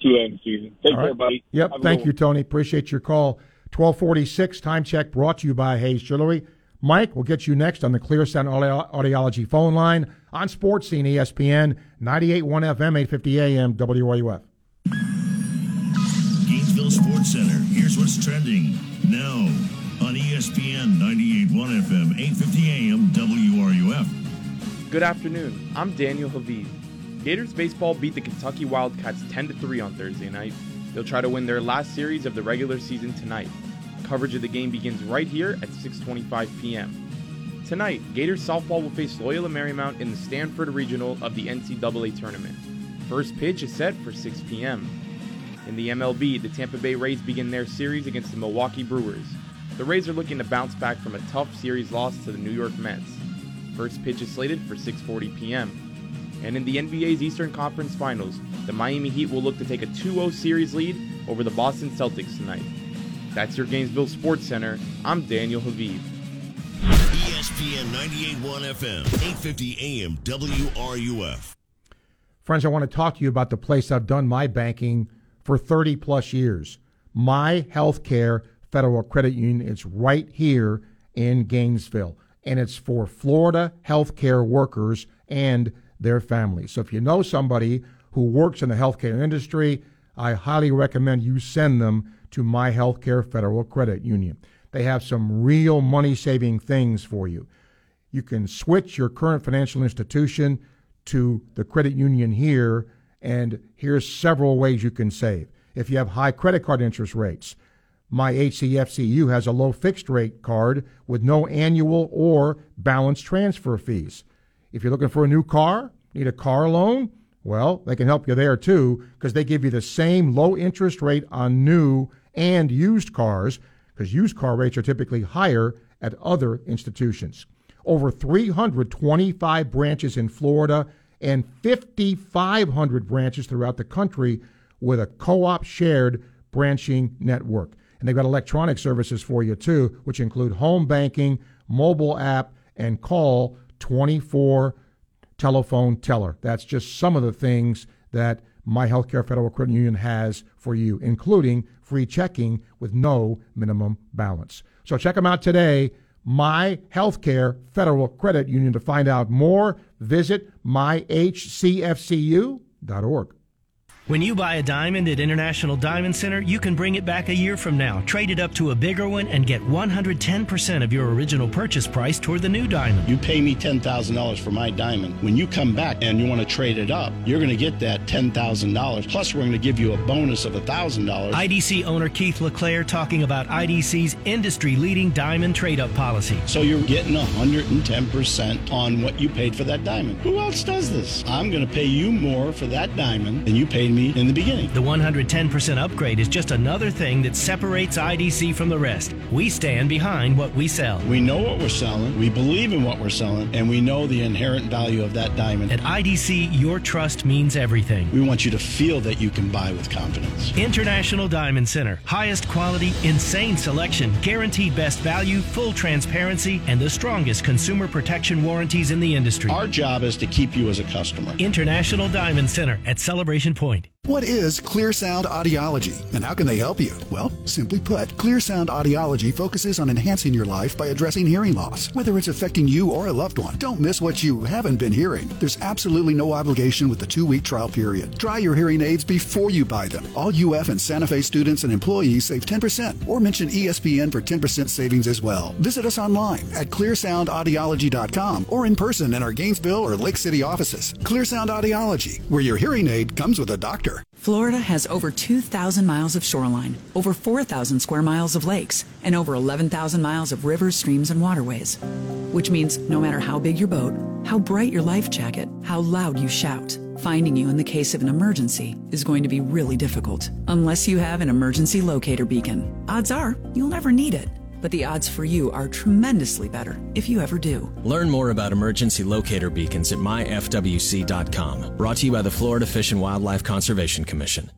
to end the season. Take care, buddy. Yep. Thank you, Tony. Appreciate your call. 1246 time check brought to you by Hayes Jewelry. Mike, we'll get you next on the Clear Sound Audiology phone line on Sports Scene ESPN 98.1 FM 850 AM WRUF. Gainesville Sports Center. Here's what's trending now on ESPN 98.1 FM 850 AM WRUF. Good afternoon. I'm Daniel Haviv. Gators baseball beat the Kentucky Wildcats 10 3 on Thursday night. They'll try to win their last series of the regular season tonight. Coverage of the game begins right here at 6:25 p.m. Tonight, Gators softball will face Loyola Marymount in the Stanford Regional of the NCAA tournament. First pitch is set for 6 p.m. In the MLB, the Tampa Bay Rays begin their series against the Milwaukee Brewers. The Rays are looking to bounce back from a tough series loss to the New York Mets. First pitch is slated for 6:40 p.m. And in the NBA's Eastern Conference Finals, the Miami Heat will look to take a 2-0 series lead over the Boston Celtics tonight. That's your Gainesville Sports Center. I'm Daniel Haviv. ESPN 98.1 FM, 850 AM, WRUF. Friends, I want to talk to you about the place I've done my banking for 30 plus years. My Healthcare Federal Credit Union is right here in Gainesville, and it's for Florida healthcare workers and their families. So if you know somebody who works in the healthcare industry, I highly recommend you send them to My Healthcare Federal Credit Union. They have some real money saving things for you. You can switch your current financial institution to the credit union here, and here's several ways you can save. If you have high credit card interest rates, my HCFCU has a low fixed rate card with no annual or balance transfer fees. If you're looking for a new car, need a car loan, well, they can help you there too because they give you the same low interest rate on new and used cars because used car rates are typically higher at other institutions. Over 325 branches in Florida and 5,500 branches throughout the country with a co op shared branching network. And they've got electronic services for you too, which include home banking, mobile app, and call 24 telephone teller. That's just some of the things that My Healthcare Federal Credit Union has for you, including free checking with no minimum balance. So check them out today. My Healthcare Federal Credit Union. To find out more, visit myhcfcu.org. When you buy a diamond at International Diamond Center, you can bring it back a year from now, trade it up to a bigger one, and get 110% of your original purchase price toward the new diamond. You pay me $10,000 for my diamond. When you come back and you want to trade it up, you're going to get that $10,000. Plus, we're going to give you a bonus of $1,000. IDC owner Keith LeClaire talking about IDC's industry leading diamond trade up policy. So you're getting 110% on what you paid for that diamond. Who else does this? I'm going to pay you more for that diamond than you paid me in the beginning. The 110% upgrade is just another thing that separates IDC from the rest. We stand behind what we sell. We know what we're selling, we believe in what we're selling, and we know the inherent value of that diamond. At IDC, your trust means everything. We want you to feel that you can buy with confidence. International Diamond Center. Highest quality, insane selection, guaranteed best value, full transparency, and the strongest consumer protection warranties in the industry. Our job is to keep you as a customer. International Diamond Center at Celebration Point need. What is Clear Sound Audiology and how can they help you? Well, simply put, Clear Sound Audiology focuses on enhancing your life by addressing hearing loss, whether it's affecting you or a loved one. Don't miss what you haven't been hearing. There's absolutely no obligation with the two week trial period. Try your hearing aids before you buy them. All UF and Santa Fe students and employees save 10% or mention ESPN for 10% savings as well. Visit us online at clearsoundaudiology.com or in person in our Gainesville or Lake City offices. Clear Sound Audiology, where your hearing aid comes with a doctor. Florida has over 2,000 miles of shoreline, over 4,000 square miles of lakes, and over 11,000 miles of rivers, streams, and waterways. Which means no matter how big your boat, how bright your life jacket, how loud you shout, finding you in the case of an emergency is going to be really difficult. Unless you have an emergency locator beacon. Odds are you'll never need it. But the odds for you are tremendously better if you ever do. Learn more about emergency locator beacons at myfwc.com. Brought to you by the Florida Fish and Wildlife Conservation Commission.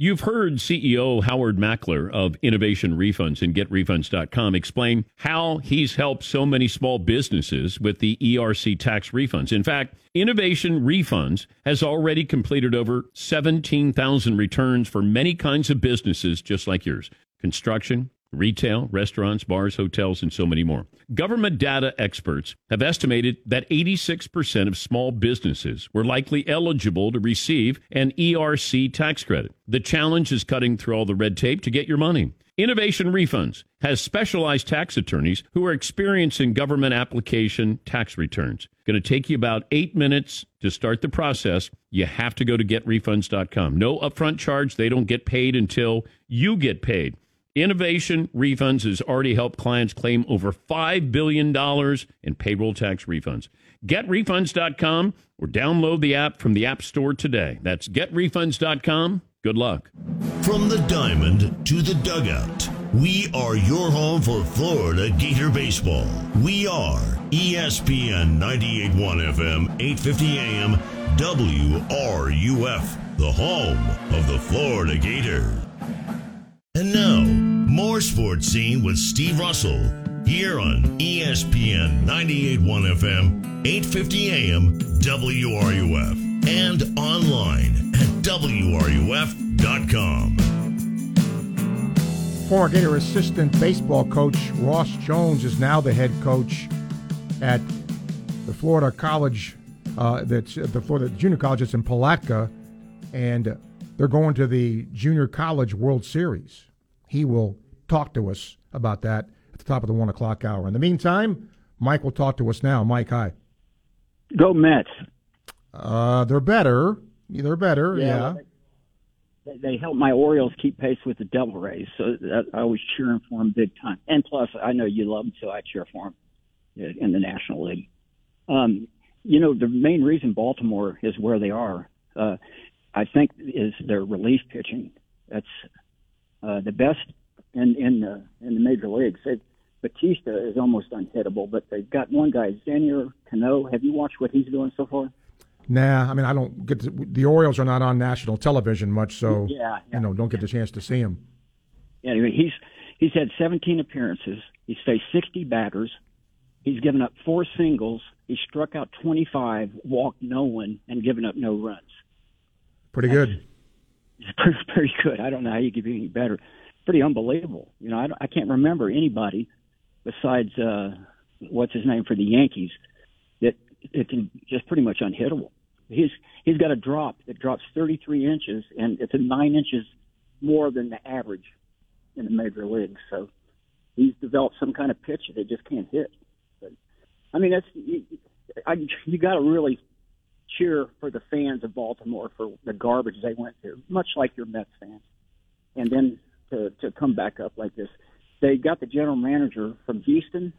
You've heard CEO Howard Mackler of Innovation Refunds and GetRefunds.com explain how he's helped so many small businesses with the ERC tax refunds. In fact, Innovation Refunds has already completed over 17,000 returns for many kinds of businesses just like yours construction, retail, restaurants, bars, hotels, and so many more. Government data experts have estimated that 86% of small businesses were likely eligible to receive an ERC tax credit. The challenge is cutting through all the red tape to get your money. Innovation Refunds has specialized tax attorneys who are experienced in government application tax returns. Going to take you about eight minutes to start the process. You have to go to getrefunds.com. No upfront charge. They don't get paid until you get paid. Innovation Refunds has already helped clients claim over $5 billion in payroll tax refunds. GetRefunds.com or download the app from the App Store today. That's GetRefunds.com. Good luck. From the diamond to the dugout, we are your home for Florida Gator Baseball. We are ESPN 98.1 FM, 850 AM, WRUF, the home of the Florida Gator. And now, more sports scene with Steve Russell here on ESPN 98.1 FM, 850 AM, WRUF, and online at WRUF.com. Former Gator assistant baseball coach Ross Jones is now the head coach at the Florida College, uh, that's the Florida Junior College. It's in Palatka, and they're going to the Junior College World Series. He will talk to us about that at the top of the one o'clock hour. In the meantime, Mike will talk to us now. Mike, hi. Go Mets. Uh, they're better. They're better. Yeah. well, they, they help my Orioles keep pace with the Devil Rays, so I was cheering for them big time. And plus, I know you love them, so I cheer for them in the National League. Um, you know, the main reason Baltimore is where they are, uh, I think, is their relief pitching. That's uh, the best in in the in the major leagues. They, Bautista is almost unhittable, but they've got one guy, Yennier Cano. Have you watched what he's doing so far? Nah, I mean I don't get to, the Orioles are not on national television much, so yeah, yeah you know don't get the chance to see him. Anyway, he's he's had 17 appearances. He's faced 60 batters. He's given up four singles. He struck out 25, walked no one, and given up no runs. Pretty good. Pretty, pretty good. I don't know how you could be any better. Pretty unbelievable. You know, I, I can't remember anybody besides uh, what's his name for the Yankees that it can just pretty much unhittable. He's he's got a drop that drops 33 inches, and it's a nine inches more than the average in the major leagues. So he's developed some kind of pitch that just can't hit. But I mean, that's you, I, you got to really cheer for the fans of Baltimore for the garbage they went through, much like your Mets fans. And then to to come back up like this, they got the general manager from Houston,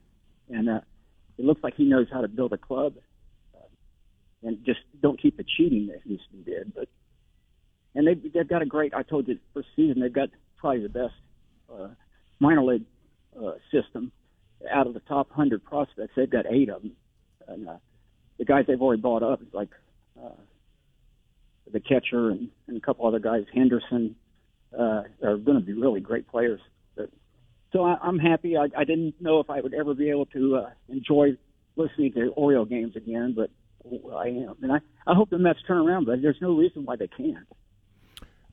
and uh, it looks like he knows how to build a club. Uh, and just don't keep the cheating that Houston did. But and they've they've got a great. I told you first season they've got probably the best uh, minor league uh, system out of the top hundred prospects. They've got eight of them, and uh, the guys they've already bought up like uh, the catcher and, and a couple other guys. Henderson uh, are going to be really great players. But, so I, I'm happy. I, I didn't know if I would ever be able to uh, enjoy listening to Oriole games again, but I am, and I, I hope the Mets turn around. But there's no reason why they can't.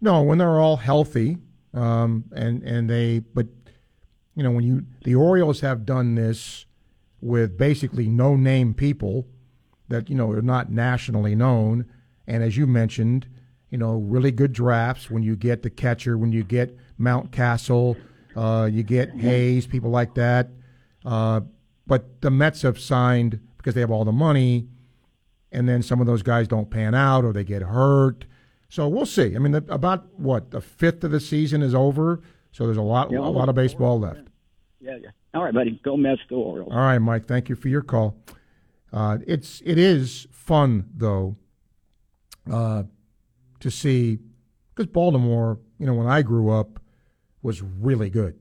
No, when they're all healthy, um, and and they, but you know, when you the Orioles have done this with basically no name people that you know are not nationally known, and as you mentioned, you know, really good drafts when you get the catcher, when you get Mountcastle, uh, you get Hayes, people like that. Uh, but the Mets have signed because they have all the money, and then some of those guys don't pan out or they get hurt. So we'll see. I mean, the, about what the fifth of the season is over, so there's a lot, Yeah, a lot of baseball left. Yeah, yeah. All right, buddy. Go Mets. Go Orioles. All right, Mike. Thank you for your call. Uh, it's it is fun though uh, to see because Baltimore, you know, when I grew up, was really good.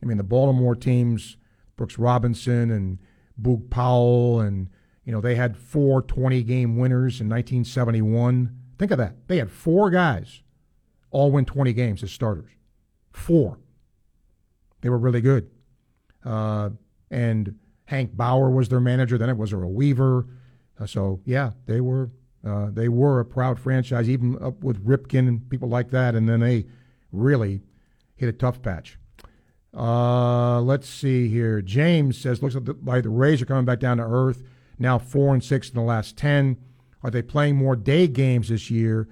I mean, the Baltimore teams, Brooks Robinson and Boog Powell, and you know they had four 20 game winners in 1971. Think of that. They had four guys all win 20 games as starters. Four. They were really good. Uh, and Hank Bauer was their manager. Then it was Earl Weaver. Uh, so yeah, they were uh, they were a proud franchise, even up with Ripken and people like that. And then they really hit a tough patch. Uh, let's see here. James says looks like the, Rays are coming back down to earth. Now four and six in the last ten. Are they playing more day games this year?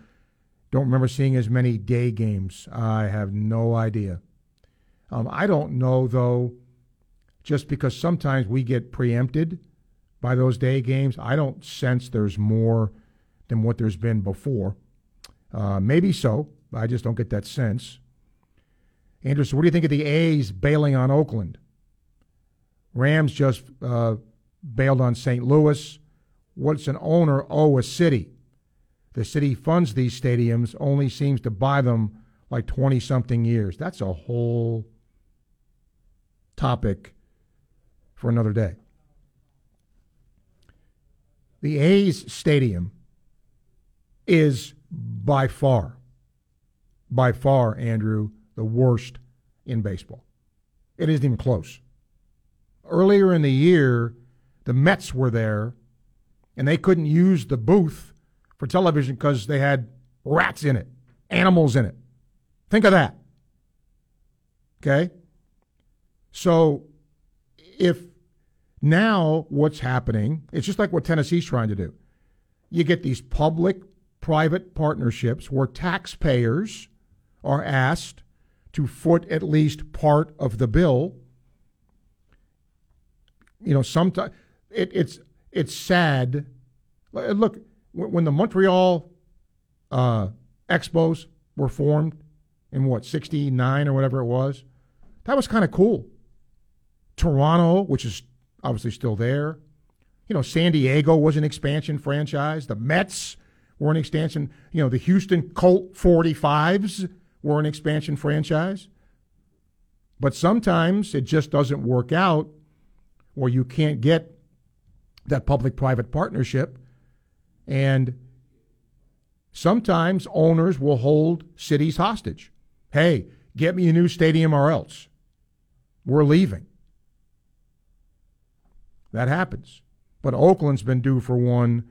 Don't remember seeing as many day games. I have no idea. Um, I don't know though, just because sometimes we get preempted by those day games. I don't sense there's more than what there's been before. Uh, maybe so. But I just don't get that sense. Andrew, what do you think of the A's bailing on Oakland? Rams just uh, bailed on St. Louis. What's an owner owe a city? The city funds these stadiums, only seems to buy them like 20 something years. That's a whole topic for another day. The A's stadium is by far, by far, Andrew, the worst in baseball. It isn't even close. Earlier in the year, the Mets were there, and they couldn't use the booth for television because they had rats in it, animals in it. Think of that. Okay? So if now what's happening, it's just like what Tennessee's trying to do. You get these public private partnerships where taxpayers are asked to foot at least part of the bill. You know, sometimes it, it's it's sad. Look, when the Montreal uh, Expos were formed in what '69 or whatever it was, that was kind of cool. Toronto, which is obviously still there. You know, San Diego was an expansion franchise. The Mets were an expansion. You know, the Houston Colt 45s were an expansion franchise. But sometimes it just doesn't work out or you can't get that public private partnership. And sometimes owners will hold cities hostage. Hey, get me a new stadium or else. We're leaving. That happens. But Oakland's been due for one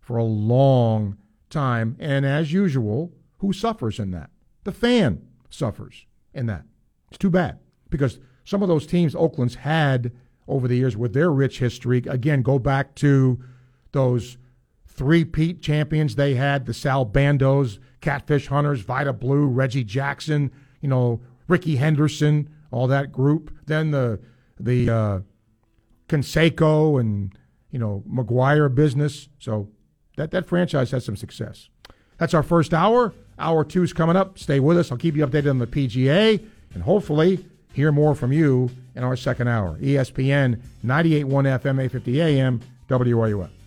for a long time. And as usual, who suffers in that? The fan suffers in that. It's too bad because some of those teams Oakland's had over the years with their rich history, again, go back to those three-peat champions they had the Sal Bandos, Catfish Hunters, Vida Blue, Reggie Jackson, you know, Rickey Henderson, all that group. Then the the uh, Canseco and you know McGwire business. So that that franchise has some success. That's our first hour. Hour two is coming up. Stay with us. I'll keep you updated on the PGA and hopefully hear more from you in our second hour. ESPN 98.1 FM, 850 AM. WRUF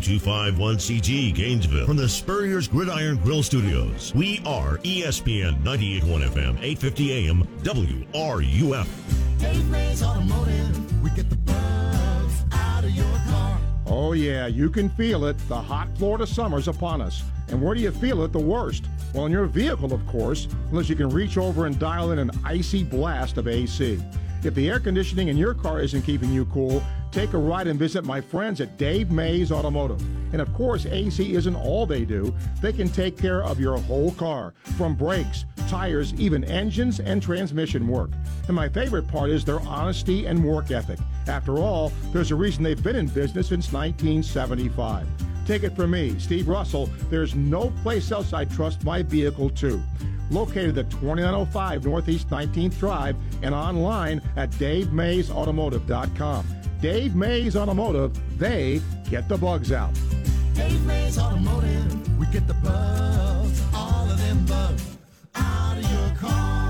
Gainesville, U251CG Gainesville, from the Spurrier's Gridiron Grill Studios. We are ESPN 98.1 FM, 850 AM, WRUF. Dave Mays Automotive, we get the bugs out of your car. Oh, yeah, you can feel it. The hot Florida summer's upon us. And where do you feel it the worst? Well, in your vehicle, of course, unless you can reach over and dial in an icy blast of AC. If the air conditioning in your car isn't keeping you cool, take a ride and visit my friends at Dave Mays Automotive. And of course, AC isn't all they do. They can take care of your whole car, from brakes, tires, even engines and transmission work. And my favorite part is their honesty and work ethic. After all, there's a reason they've been in business since 1975. Take it from me, Steve Russell, there's no place else I trust my vehicle to located at 2905 Northeast 19th Drive and online at DaveMaysAutomotive.com. Dave Mays Automotive, they get the bugs out. Dave Mays Automotive, we get the bugs, all of them bugs, out of your car.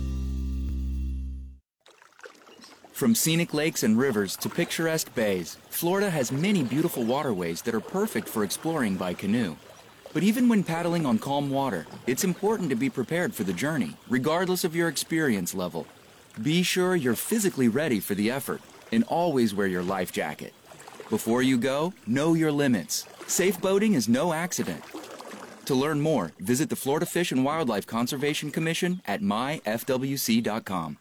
From scenic lakes and rivers to picturesque bays, Florida has many beautiful waterways that are perfect for exploring by canoe. But even when paddling on calm water, it's important to be prepared for the journey, regardless of your experience level. Be sure you're physically ready for the effort and always wear your life jacket. Before you go, know your limits. Safe boating is no accident. To learn more, visit the Florida Fish and Wildlife Conservation Commission at myfwc.com.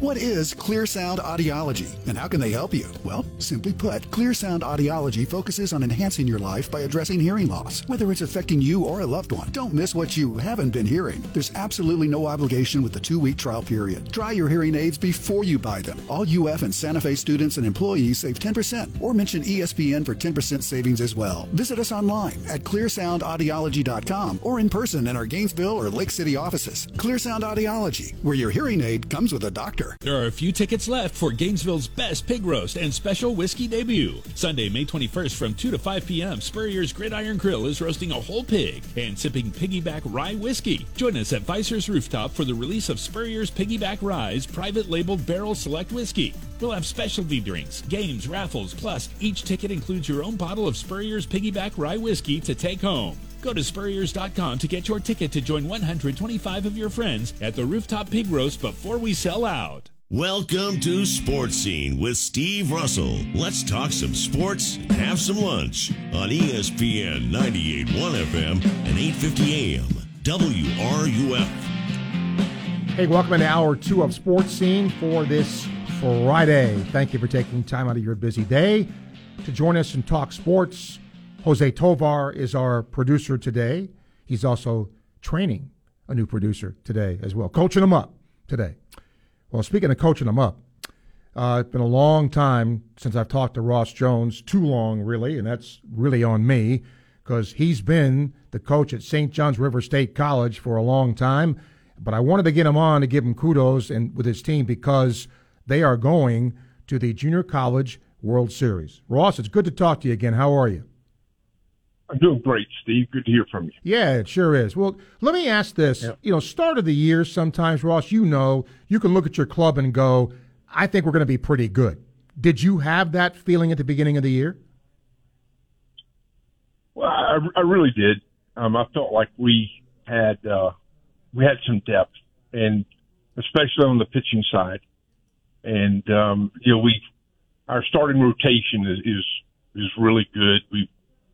What is Clear Sound Audiology and how can they help you? Well, simply put, Clear Sound Audiology focuses on enhancing your life by addressing hearing loss, whether it's affecting you or a loved one. Don't miss what you haven't been hearing. There's absolutely no obligation with the two week trial period. Try your hearing aids before you buy them. All UF and Santa Fe students and employees save 10% or mention ESPN for 10% savings as well. Visit us online at clearsoundaudiology.com or in person in our Gainesville or Lake City offices. Clear Sound Audiology, where your hearing aid comes with a doctor. There are a few tickets left for Gainesville's best pig roast and special whiskey debut. Sunday, May 21st from 2 to 5 p.m., Spurrier's Gridiron Grill is roasting a whole pig and sipping piggyback rye whiskey. Join us at Visors Rooftop for the release of Spurrier's Piggyback Rye's private labeled barrel select whiskey. We'll have specialty drinks, games, raffles, plus each ticket includes your own bottle of Spurrier's Piggyback Rye whiskey to take home. Go to Spurriers.com to get your ticket to join 125 of your friends at the Rooftop Pig Roast before we sell out. Welcome to Sports Scene with Steve Russell. Let's talk some sports and have some lunch on ESPN 98.1 FM and 8:50 AM. WRUF. Hey, welcome to hour two of Sports Scene for this Friday. Thank you for taking time out of your busy day to join us and talk sports. Jose Tovar is our producer today. He's also training a new producer today as well, coaching him up today. Well, speaking of coaching him up, uh, it's been a long time since I've talked to Ross Jones, too long, really, and that's really on me because he's been the coach at St. John's River State College for a long time. But I wanted to get him on to give him kudos and with his team because they are going to the Junior College World Series. Ross, it's good to talk to you again. How are you? I'm doing great, Steve. Good to hear from you. Yeah, it sure is. Well, let me ask this. You know, start of the year, sometimes, Ross, you know, you can look at your club and go, I think we're going to be pretty good. Did you have that feeling at the beginning of the year? Well, I, I really did. Um, I felt like we had uh, we had some depth, and especially on the pitching side. And um, you know, we our starting rotation is is, is really good. We've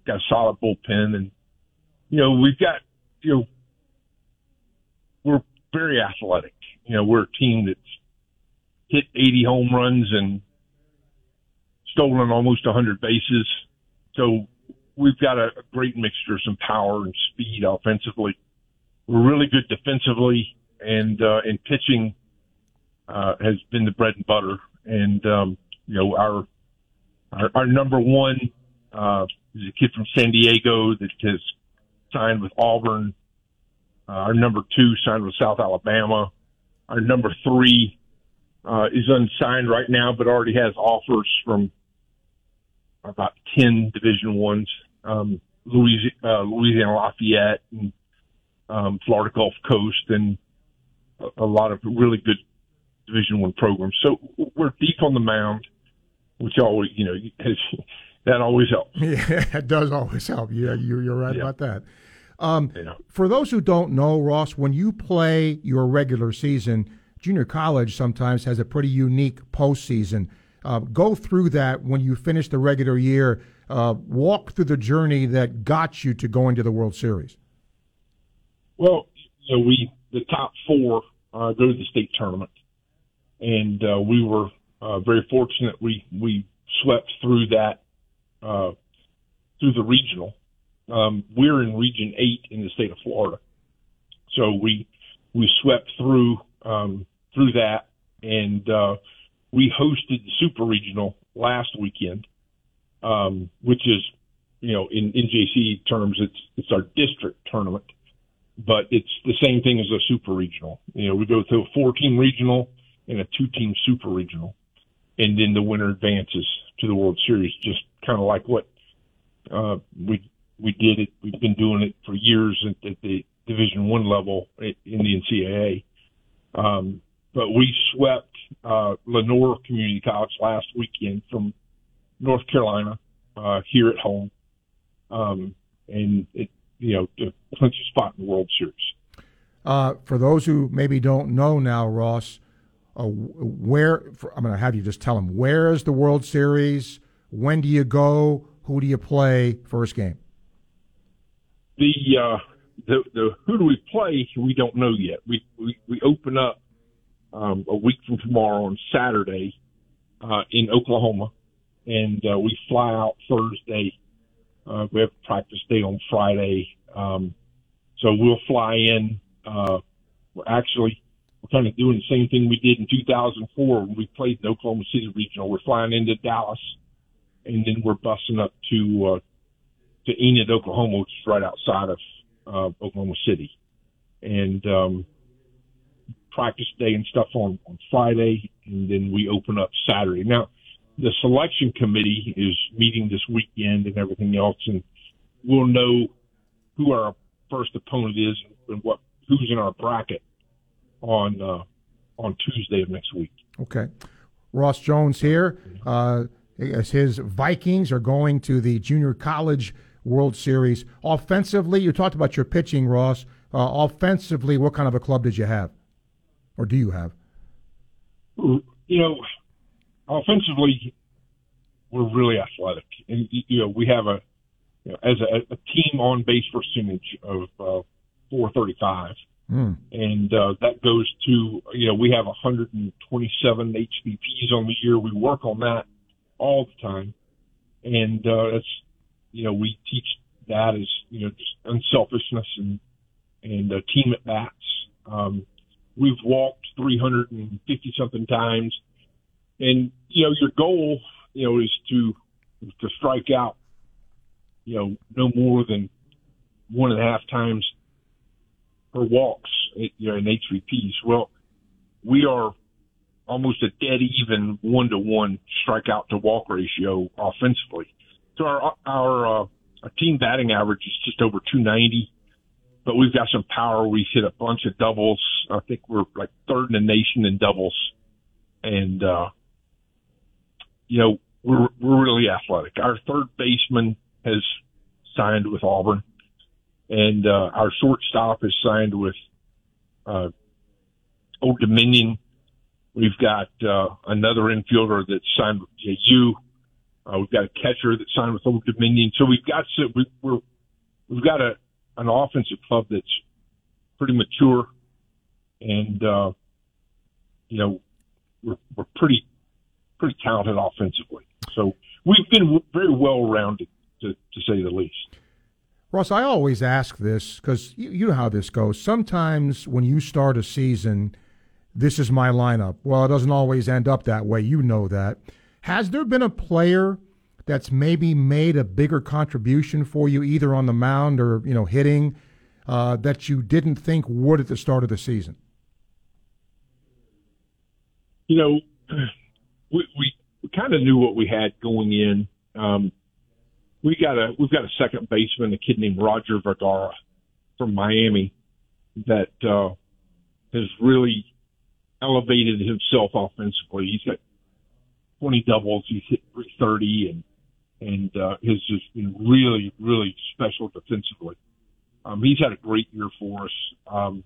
got a solid bullpen, and you know, we've got you know, we're very athletic. You know, we're a team that's hit 80 home runs and stolen almost 100 bases. So we've got a, a great mixture of some power and speed offensively. We're really good defensively, and uh, and pitching uh, has been the bread and butter. And um, you know our our, our number one uh, is a kid from San Diego that has signed with Auburn. Uh, our number two signed with South Alabama. Our number three uh, is unsigned right now, but already has offers from about ten Division ones, um, Louisiana, uh, Louisiana Lafayette, and um, Florida Gulf Coast, and a, a lot of really good Division one programs. So we're deep on the mound, which always, you know, has, that always helps. Yeah, it does always help. Yeah, you, you're right Yeah. about that. Um, For those who don't know, Ross, when you play your regular season, junior college sometimes has a pretty unique postseason. Uh, go through that when you finish the regular year. Uh, walk through the journey that got you to going to the World Series. Well, you know, we the top four uh, go to the state tournament, and uh, we were uh, very fortunate. We we swept through that uh, through the regional. Um, we're in Region Eight in the state of Florida, so we we swept through um, through that, and uh, we hosted the Super Regional last weekend, um, which is you know in NJC terms it's it's our district tournament but it's the same thing as a super regional. You know, we go through a four team regional and a two team super regional, and then the winner advances to the World Series, just kind of like what uh, we we did it. We've been doing it for years at, at the Division One level in the NCAA. Um, but we swept uh, Lenoir Community College last weekend from North Carolina uh, here at home, um, and it you know to a spot in the World Series. Uh, for those who maybe don't know now, Ross, uh, where for, I'm going to have you just tell them where is the World Series, When do you go? Who do you play first game? The uh, the the who do we play? We don't know yet. We we, we open up um, a week from tomorrow on Saturday uh, in Oklahoma, and uh, we fly out Thursday. Uh, we have practice day on Friday, um, so we'll fly in. Uh, we're actually we're kind of doing the same thing we did in 2004 when we played the Oklahoma City Regional. We're flying into Dallas, and then we're busing up to uh, to Enid, Oklahoma, which is right outside of uh, Oklahoma City, and um, practice day and stuff on on Friday, and then we open up Saturday. Now, the selection committee is meeting this weekend and everything else, and we'll know who our first opponent is and what who's in our bracket on uh, on Tuesday of next week. Okay. Ross Jones here. Uh, as his Vikings are going to the Junior College World Series. Offensively, you talked about your pitching, Ross. Uh, offensively, what kind of a club did you have, or do you have? You know, offensively, we're really athletic, and you know we have a you know, as a, a team on base percentage of uh, 435. Mm. and uh, that goes to you know we have 127 HBPs on the year. We work on that all the time, and uh, it's you know we teach that as you know just unselfishness and and uh, team at bats. Um, we've walked 350 something times, and you know your goal you know is to to strike out you know no more than one and a half times per walks you know in HBPs. Well, we are almost a dead even one to one strikeout to walk ratio offensively. So our our uh, our team batting average is just over 290, but we've got some power. We hit a bunch of doubles. I think we're like third in the nation in doubles, and uh, you know we're we're really athletic. Our third baseman has signed with Auburn, and uh, our shortstop is signed with uh, Old Dominion. We've got uh, another infielder that's signed with JU. Uh, we've got a catcher that signed with Old Dominion. So we've got so we, we're we've got a an offensive club that's pretty mature, and uh, you know we're we're pretty pretty talented offensively. So we've been very well rounded, to, to say the least. Ross, I always ask this because you, you know how this goes. Sometimes when you start a season, this is my lineup. Well, it doesn't always end up that way. You know that. Has there been a player that's maybe made a bigger contribution for you, either on the mound or you know hitting, uh, that you didn't think would at the start of the season? You know, we we, we kind of knew what we had going in. Um, we got a we've got a second baseman, a kid named Roger Vergara from Miami, that uh, has really elevated himself offensively. He's got 20 doubles. He's hit 330 and and uh, has just been really, really special defensively. Um, he's had a great year for us. Um,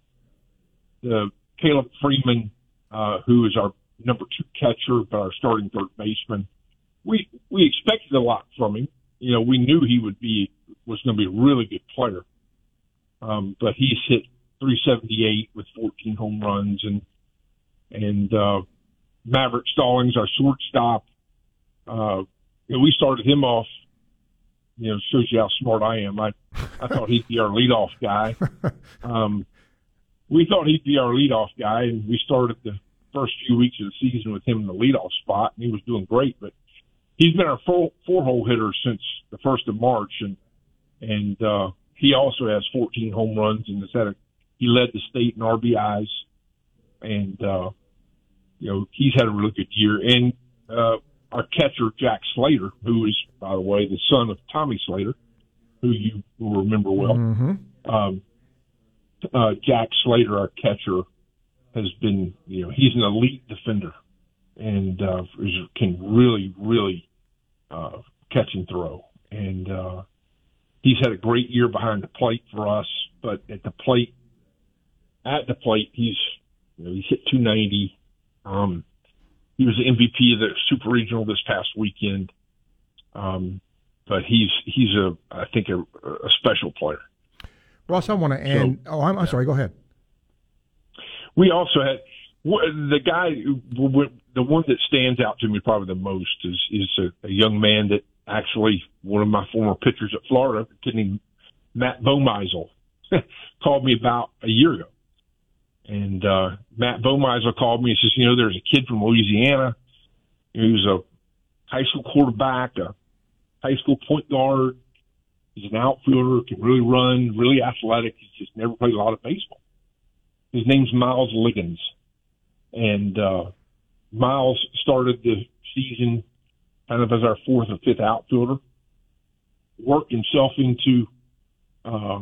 the Caleb Freeman, uh, who is our number two catcher, but our starting third baseman, we we expected a lot from him. You know, we knew he would be was going to be a really good player. Um, but he's hit 378 with 14 home runs and and uh, Maverick Stallings, our shortstop. Uh, you know, we started him off. You know, shows you how smart I am. I I thought he'd be our leadoff guy. Um, we thought he'd be our leadoff guy, and we started the first few weeks of the season with him in the leadoff spot, and he was doing great. But he's been our four four hole hitter since the first of March, and and uh, he also has 14 home runs and has had a he led the state in RBIs, and uh, you know he's had a really good year. And uh, our catcher Jack Slater, who is by the way the son of Tommy Slater, who you will remember well. Mm-hmm. Um, uh, Jack Slater, our catcher, has been you know he's an elite defender and uh, can really really uh, catch and throw. And uh, he's had a great year behind the plate for us, but at the plate, at the plate, he's you know, he's hit 290. Um, he was the MVP of the Super Regional this past weekend. Um, but he's he's a I think a, a special player. Ross, I want to end. So, oh, I'm, I'm sorry. Go ahead. We also had the guy, the one that stands out to me probably the most is is a, a young man that actually one of my former pitchers at Florida, named Matt Beaumeisel, called me about a year ago. And uh, Matt Beaumeisel called me and says, you know, there's a kid from Louisiana. He was a high school quarterback, a high school point guard. He's an outfielder, can really run, really athletic. He's just never played a lot of baseball. His name's Miles Liggins. And uh, Miles started the season kind of as our fourth or fifth outfielder, worked himself into uh,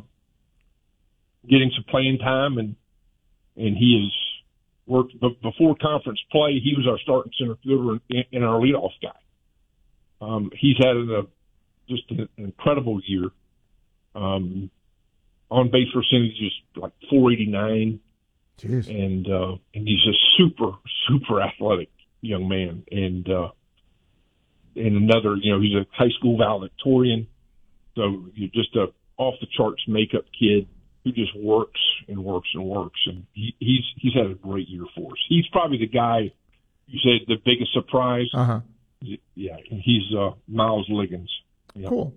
getting some playing time, and and he has worked. But before conference play, he was our starting center fielder and, and our leadoff guy. Um, he's had a, just an incredible year. Um, on base percentage is like 489. Jeez. And uh, and he's a super super athletic young man, and uh, and another you know he's a high school valedictorian, so you're just a off the charts makeup kid who just works and works and works, and he, he's he's had a great year for us. He's probably the guy you said the biggest surprise. Uh huh. Yeah, he's uh, Miles Liggins. Yep. Cool.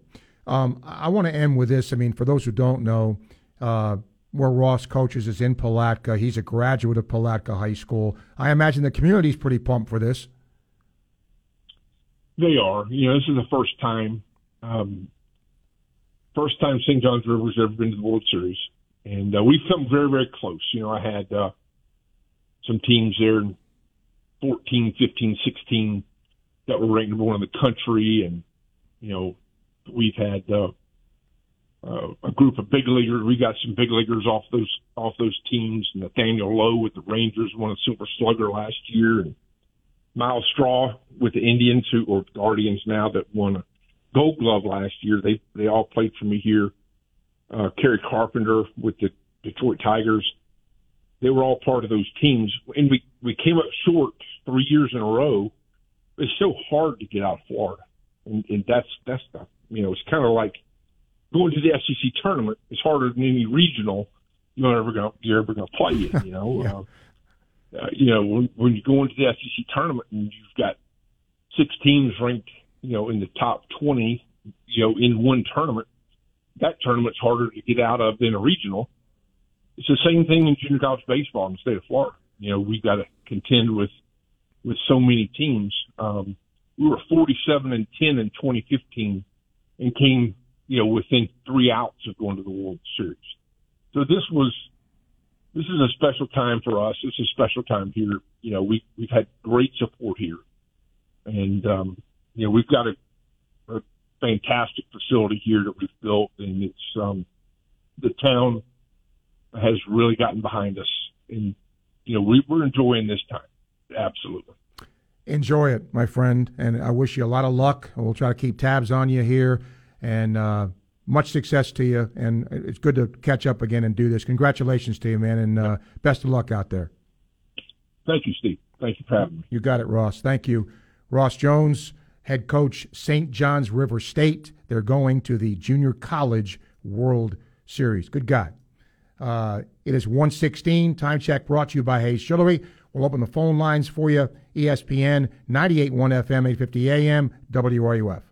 Um, I want to end with this. I mean, for those who don't know, uh, where Ross coaches is in Palatka. He's a graduate of Palatka High School. I imagine the community's pretty pumped for this. They are. You know, this is the first time, um, first time St. John's River's ever been to the World Series, and uh, we've come very, very close. You know, I had uh, some teams there in 14, 15, 16 that were ranked number one in the country, and you know, we've had uh, uh, a group of big leaguers. We got some big leaguers off those off those teams. Nathaniel Lowe with the Rangers won a Super Slugger last year, and Myles Straw with the Indians, who or Guardians now that won a Gold Glove last year. They they all played for me here. Uh, Kerry Carpenter with the Detroit Tigers. They were all part of those teams, and we we came up short three years in a row. It's so hard to get out of Florida, and, and that's that's the you know it's kind of like going to the SEC tournament is harder than any regional you're ever going you're ever going to play in. You know, yeah. uh, uh, you know when, when you go into the SEC tournament and you've got six teams ranked, you know, in the top twenty, you know, in one tournament, that tournament's harder to get out of than a regional. It's the same thing in junior college baseball in the state of Florida. You know, we've got to contend with with so many teams. Um, we were 47 and 10 in 2015 and came you know, within three outs of going to the World Series. So this was, this is a special time for us. It's a special time here. You know, we, we've had great support here and, um, you know, we've got a, a fantastic facility here that we've built and it's, um, the town has really gotten behind us and, you know, we, we're enjoying this time. Absolutely. Enjoy it, my friend, and I wish you a lot of luck. We'll try to keep tabs on you here and uh, much success to you. And it's good to catch up again and do this. Congratulations to you, man, and uh, best of luck out there. Thank you, Steve. Thank you for having me. You got it, Ross. Thank you. Ross Jones, head coach, St. John's River State. They're going to the Junior College World Series. Good guy. Uh, it is 116. Time check brought to you by Hayes Jewelry. We'll open the phone lines for you. ESPN 98.1 FM, 850 AM, WRUF.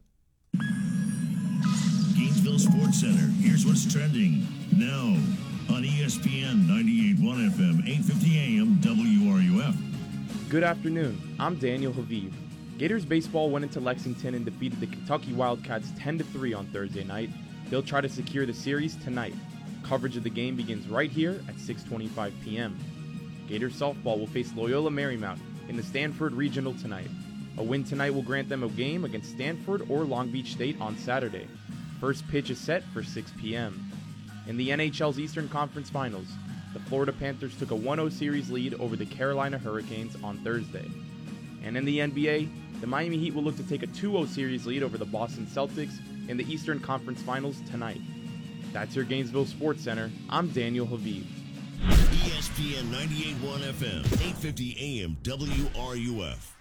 Good afternoon. I'm Daniel Haviv. Gators baseball went into Lexington and defeated the Kentucky Wildcats 10 3 on Thursday night. They'll try to secure the series tonight. Coverage of the game begins right here at 6:25 p.m. Gators softball will face Loyola Marymount in the Stanford Regional tonight. A win tonight will grant them a game against Stanford or Long Beach State on Saturday. First pitch is set for 6 p.m. In the NHL's Eastern Conference Finals, the Florida Panthers took a 1 0 series lead over the Carolina Hurricanes on Thursday. And in the NBA, the Miami Heat will look to take a 2 0 series lead over the Boston Celtics in the Eastern Conference Finals tonight. That's your Gainesville Sports Center. I'm Daniel Haviv. ESPN 98.1 FM, 850 AM, WRUF.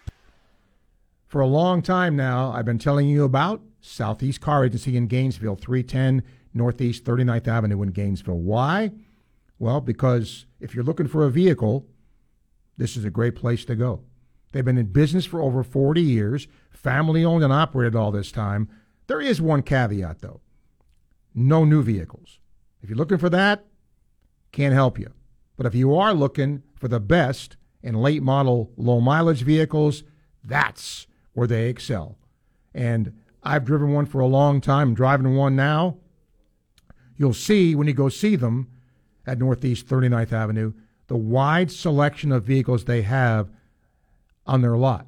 For a long time now, I've been telling you about Southeast Car Agency in Gainesville, 310 Northeast 39th Avenue in Gainesville. Why? Well, because if you're looking for a vehicle, this is a great place to go. They've been in business for over 40 years, family owned and operated all this time. There is one caveat, though no new vehicles. If you're looking for that, can't help you. But if you are looking for the best in late model, low mileage vehicles, that's where they excel. And I've driven one for a long time, I'm driving one now. You'll see when you go see them at Northeast 39th Avenue the wide selection of vehicles they have on their lot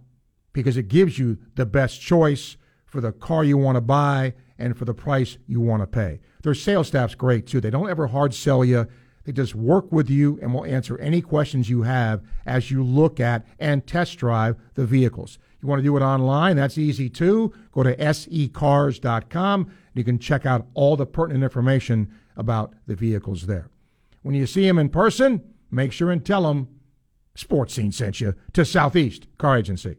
because it gives you the best choice for the car you want to buy and for the price you want to pay. Their sales staff's great too. They don't ever hard sell you. They just work with you and will answer any questions you have as you look at and test drive the vehicles. You want to do it online? That's easy too. Go to secars.com. And you can check out all the pertinent information about the vehicles there. When you see him in person, make sure and tell him Sports Scene sent you to Southeast Car Agency.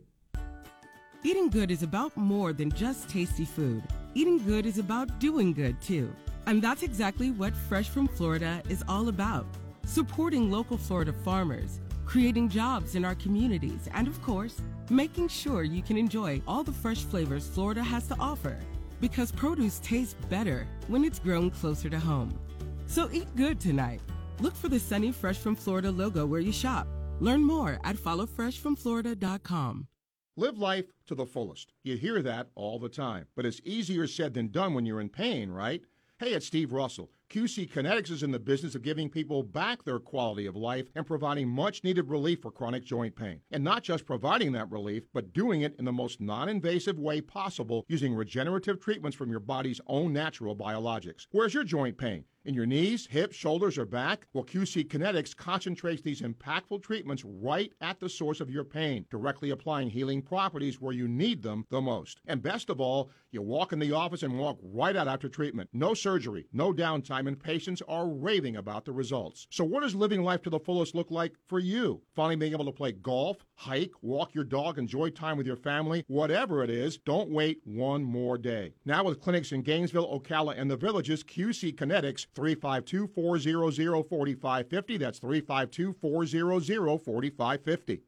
Eating good is about more than just tasty food. Eating good is about doing good too. And that's exactly what Fresh from Florida is all about supporting local Florida farmers, creating jobs in our communities, and of course, making sure you can enjoy all the fresh flavors Florida has to offer. Because produce tastes better when it's grown closer to home. So eat good tonight. Look for the Sunny Fresh from Florida logo where you shop. Learn more at followfreshfromflorida.com. Live life to the fullest. You hear that all the time, but it's easier said than done when you're in pain, right? Hey, it's Steve Russell. QC Kinetics is in the business of giving people back their quality of life and providing much needed relief for chronic joint pain. And not just providing that relief, but doing it in the most non invasive way possible using regenerative treatments from your body's own natural biologics. Where's your joint pain? In your knees, hips, shoulders, or back? Well, QC Kinetics concentrates these impactful treatments right at the source of your pain, directly applying healing properties where you need them the most. And best of all, you walk in the office and walk right out after treatment. No surgery, no downtime, and patients are raving about the results. So, what does living life to the fullest look like for you? Finally being able to play golf, hike, walk your dog, enjoy time with your family, whatever it is, don't wait one more day. Now, with clinics in Gainesville, Ocala, and the villages, QC Kinetics 352 400 4550. That's 352 400 4550.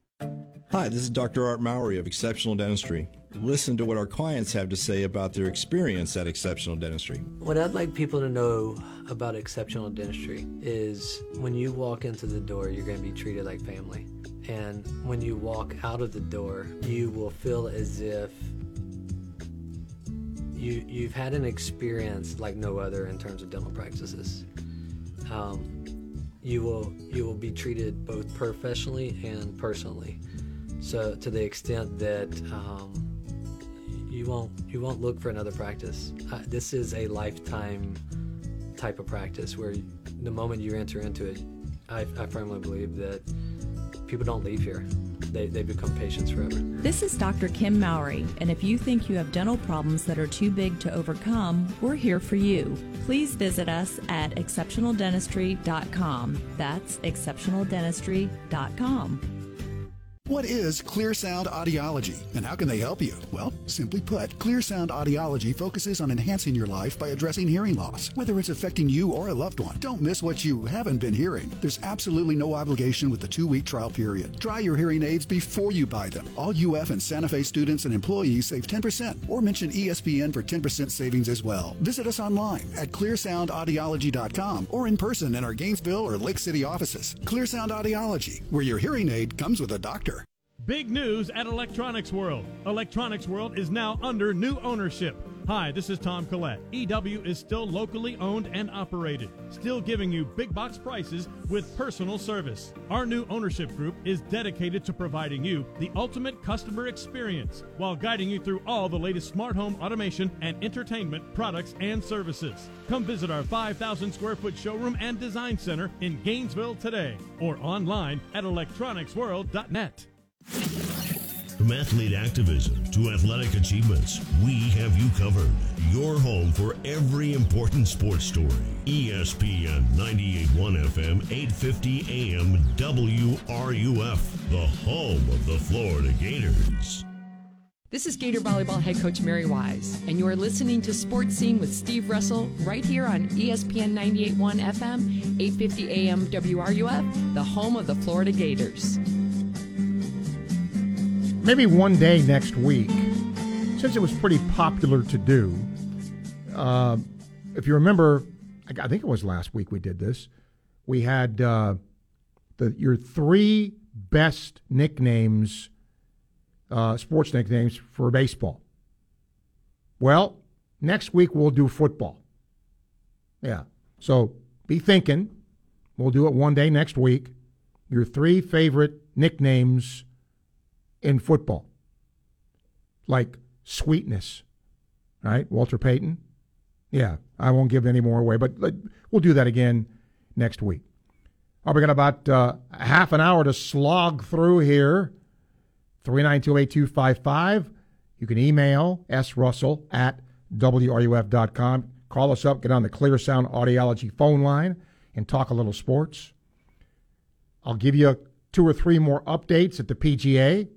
Hi, this is Dr. Art Mowry of Exceptional Dentistry. Listen to what our clients have to say about their experience at Exceptional Dentistry. What I'd like people to know about Exceptional Dentistry is when you walk into the door, you're going to be treated like family. And when you walk out of the door, you will feel as if you you've had an experience like no other in terms of dental practices. Um, you will you will be treated both professionally and personally. So to the extent that um, you won't you won't look for another practice. Uh, this is a lifetime type of practice where the moment you enter into it, I, I firmly believe that people don't leave here. They, they become patients forever. This is Dr. Kim Mowry, and if you think you have dental problems that are too big to overcome, we're here for you. Please visit us at exceptionaldentistry.com. That's exceptionaldentistry.com. What is Clear Sound Audiology and how can they help you? Well, simply put, Clear Sound Audiology focuses on enhancing your life by addressing hearing loss, whether it's affecting you or a loved one. Don't miss what you haven't been hearing. There's absolutely no obligation with the two week trial period. Try your hearing aids before you buy them. All UF and Santa Fe students and employees save 10% or mention ESPN for 10% savings as well. Visit us online at clearsoundaudiology.com or in person in our Gainesville or Lake City offices. Clear Sound Audiology, where your hearing aid comes with a doctor. Big news at Electronics World. Electronics World is now under new ownership. Hi, this is Tom Collette. EW is still locally owned and operated, still giving you big box prices with personal service. Our new ownership group is dedicated to providing you the ultimate customer experience while guiding you through all the latest smart home automation and entertainment products and services. Come visit our 5,000 square foot showroom and design center in Gainesville today or online at electronicsworld.net. From athlete activism to athletic achievements, we have you covered. Your home for every important sports story. ESPN 98.1 FM, 850 AM, WRUF, the home of the Florida Gators. This is Gator Volleyball head coach Mary Wise, and you are listening to Sports Scene with Steve Russell right here on ESPN 98.1 FM, 850 AM WRUF, the home of the Florida Gators. Maybe one day next week, since it was pretty popular to do. Uh, if you remember, I think it was last week we did this. We had uh, the your three best nicknames, uh, sports nicknames for baseball. Well, next week we'll do football. Yeah. So be thinking. We'll do it one day next week. Your three favorite nicknames in football, like sweetness, right? Walter Payton. Yeah, I won't give any more away, but we'll do that again next week. All right, we got about uh, half an hour to slog through here. 3928255. You can email srussell at wruf.com. Call us up, get on the Clear Sound Audiology phone line, and talk a little sports. I'll give you two or three more updates at the PGA.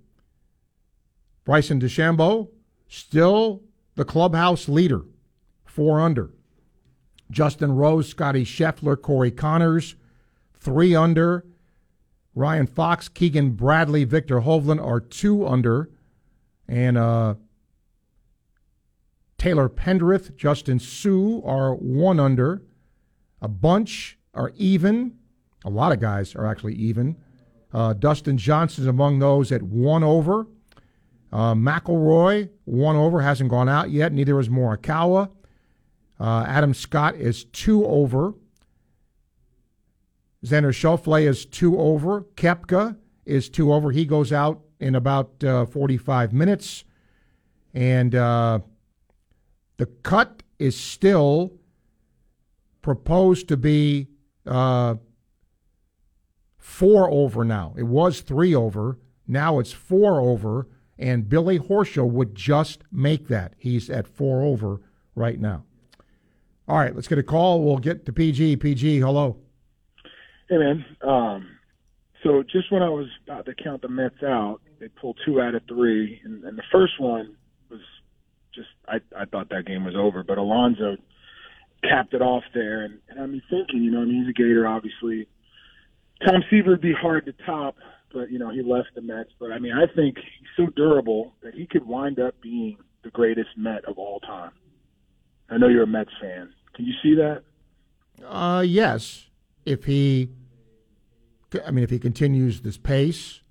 Bryson DeChambeau, still the clubhouse leader, four under. Justin Rose, Scottie Scheffler, Corey Conners, three under. Ryan Fox, Keegan Bradley, Viktor Hovland are two under. And uh, Taylor Pendrith, Justin Suh are one under. A bunch are even. A lot of guys are actually even. Uh, Dustin Johnson's among those at one over. Uh, McIlroy, one over, hasn't gone out yet. Neither is Morikawa. Uh, Adam Scott is two over. Xander Schauffele is two over. Koepka is two over. He goes out in about uh, 45 minutes. And uh, the cut is still proposed to be uh, four over now. It was three over. Now it's four over. And Billy Horschel would just make that. He's at four over right now. All right, let's get a call. We'll get to PG. PG, hello. Hey man, um, so just when I was about to count the Mets out, they pulled two out of three, and, and the first one was just I I thought that game was over, but Alonso capped it off there, and, and I'm thinking, you know, I mean, he's a Gator, obviously. Tom Seaver would be hard to top, but you know he left the Mets. But I mean, I think he's so durable that he could wind up being the greatest Met of all time. I know you're a Mets fan. Can you see that? Uh, yes, if he, I mean, if he continues this pace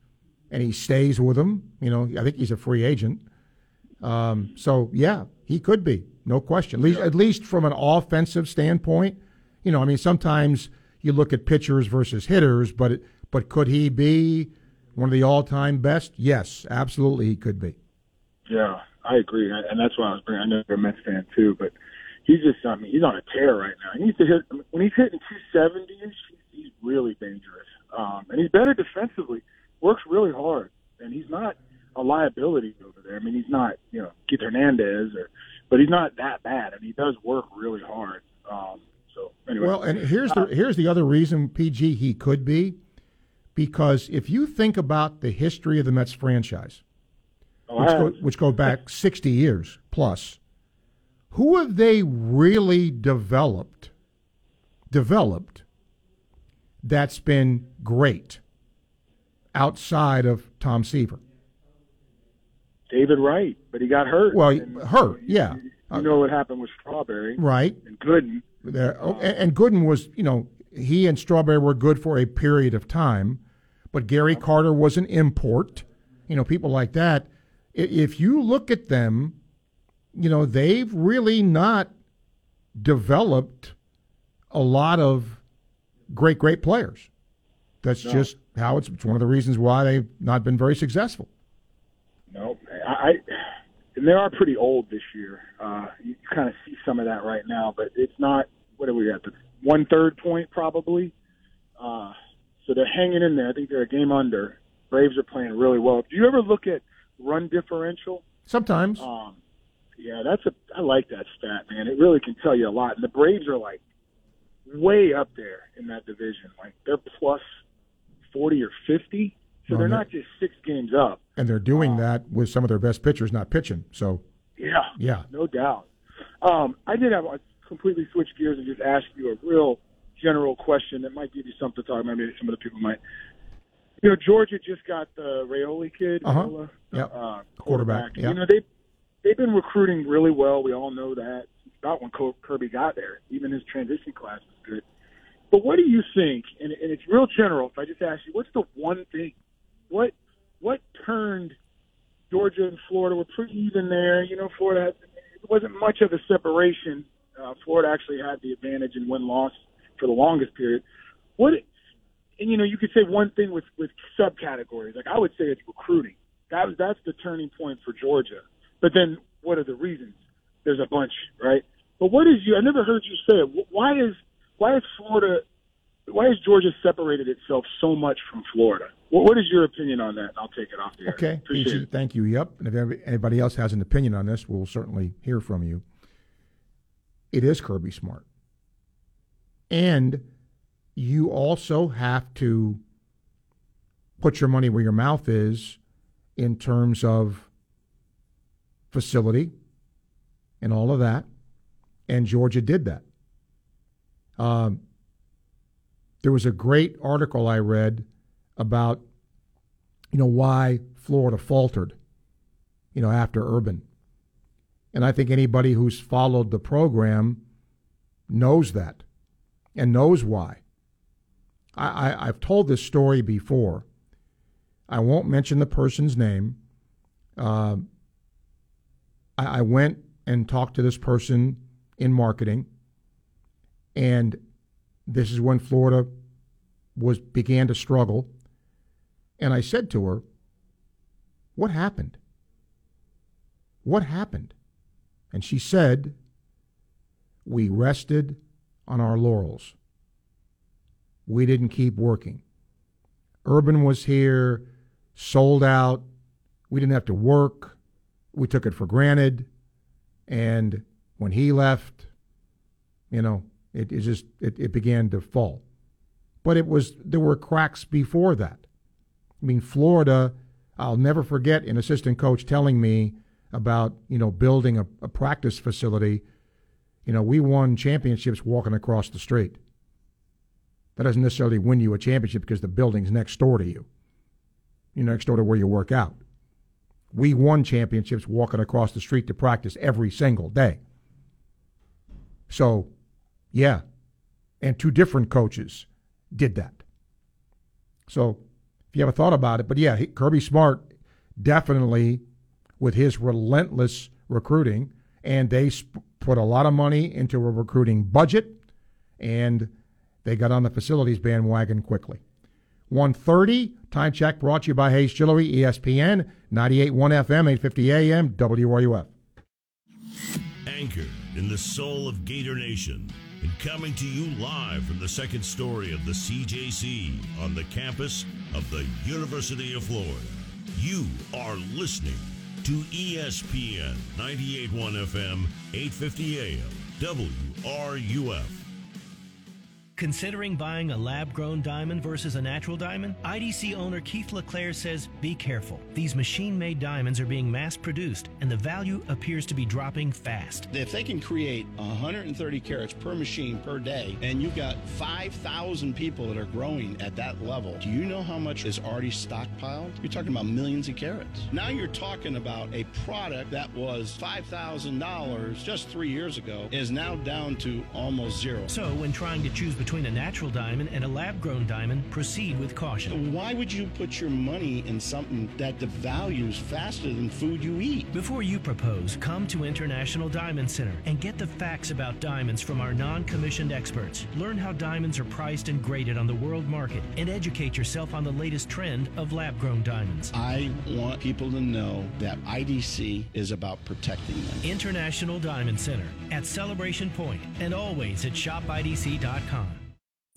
and he stays with them, you know, I think he's a free agent. Um, so yeah, he could be, no question. At least, at least from an offensive standpoint, you know, I mean, sometimes you look at pitchers versus hitters, but it, but could he be one of the all-time best? Yes, absolutely, he could be. Yeah, I agree, and that's why I was bringing. I know you're a Mets fan too, but he's just. I mean, he's on a tear right now. He needs to hit when he's hitting 270. He's, he's really dangerous, um, and he's better defensively. Works really hard, and he's not a liability over there. I mean, he's not you know Keith Hernandez, or but he's not that bad, and he does work really hard. Um, so anyway, Well, and here's the here's the other reason PG he could be, because if you think about the history of the Mets franchise, Oh, which go, which go back 60 years plus, who have they really developed? Developed that's been great outside of Tom Seaver. David Wright, but he got hurt. Well, And hurt, yeah, You know what happened with Strawberry, right. And Gooden. There, oh, um, and, and Gooden was, you know, he and Strawberry were good for a period of time, but Gary Carter was an import. You know, people like that. If you look at them, you know, they've really not developed a lot of great, great players. That's No. just how it's, it's one of the reasons why they've not been very successful. No, I, I and they are pretty old this year. Uh, you kind of see some of that right now, but it's not. What are we at? The one third point probably. Uh, they're hanging in there. I think they're a game under. Braves are playing really well. Do you ever look at run differential? Sometimes. Um, yeah, that's a. I like that stat, man. It really can tell you a lot. And the Braves are like way up there in that division. Like they're plus forty or fifty. So they're not just six games up. And they're doing that with some of their best pitchers not pitching. So, Yeah. yeah. No doubt. Um, I did have a completely switch gears and just ask you a real general question that might give you something to talk about. Maybe some of the people might. You know, Georgia just got the Rayoli kid, Uh-huh. Raiola, Yep. uh, Quarterback, yeah. You know, they they've been recruiting really well. We all know that. About when Kirby got there, even his transition class was good. But what do you think? And, and it's real general. If I just ask you, what's the one thing? What what turned Georgia and Florida were pretty even there. You know, Florida had, it wasn't much of a separation. Uh, Florida actually had the advantage in win loss for the longest period. What and you know, you could say one thing with with subcategories. Like I would say it's recruiting. That was that's the turning point for Georgia. But then what are the reasons? There's a bunch, right? But what is you? I never heard you say it. Why is why is Florida? Why has Georgia separated itself so much from Florida? What, what is your opinion on that? I'll take it off the air. Okay. Appreciate it. Thank you. Yep. And if anybody else has an opinion on this, we'll certainly hear from you. It is Kirby Smart. And you also have to put your money where your mouth is in terms of facility and all of that. And Georgia did that. Um, there was a great article I read about, you know, why Florida faltered, you know, after Urban. And I think anybody who's followed the program knows that and knows why. I, I, I've told this story before. I won't mention the person's name. Uh, I, I went and talked to this person in marketing, and this is when Florida was began to struggle. And I said to her, "What happened? What happened?" And she said, "We rested on our laurels. We didn't keep working. Urban was here, sold out. We didn't have to work. We took it for granted. And when he left, you know, it, it just it, it began to fall. But it was there were cracks before that. I mean, Florida, I'll never forget an assistant coach telling me about, you know, building a, a practice facility. You know, we won championships walking across the street. That doesn't necessarily win you a championship because the building's next door to you. You're next door to where you work out. We won championships walking across the street to practice every single day. So, yeah. And two different coaches did that. So, if you haven't thought about it, but yeah, Kirby Smart definitely, with his relentless recruiting, and they sp- put a lot of money into a recruiting budget, and they got on the facilities bandwagon quickly. 130, time check brought to you by Hayes E ESPN, 98.1 FM, 850 AM, WRUF. Anchored in the soul of Gator Nation and coming to you live from the second story of the CJC on the campus of the University of Florida. You are listening to ESPN 98.1 FM, 850 AM, WRUF. Considering buying a lab grown diamond versus a natural diamond? IDC owner Keith LeClaire says be careful. These machine made diamonds are being mass produced, and the value appears to be dropping fast. If they can create 130 carats per machine per day, and you've got 5,000 people that are growing at that level, do you know how much is already stockpiled? You're talking about millions of carats. Now you're talking about a product that was $5,000 just three years ago, is now down to almost zero. So, when trying to choose between a natural diamond and a lab grown diamond, proceed with caution. Why would you put your money in something that devalues faster than food you eat? Before you propose, come to International Diamond Center and get the facts about diamonds from our non commissioned experts. Learn how diamonds are priced and graded on the world market and educate yourself on the latest trend of lab grown diamonds. I want people to know that IDC is about protecting them. International Diamond Center at Celebration Point and always at shopidc.com.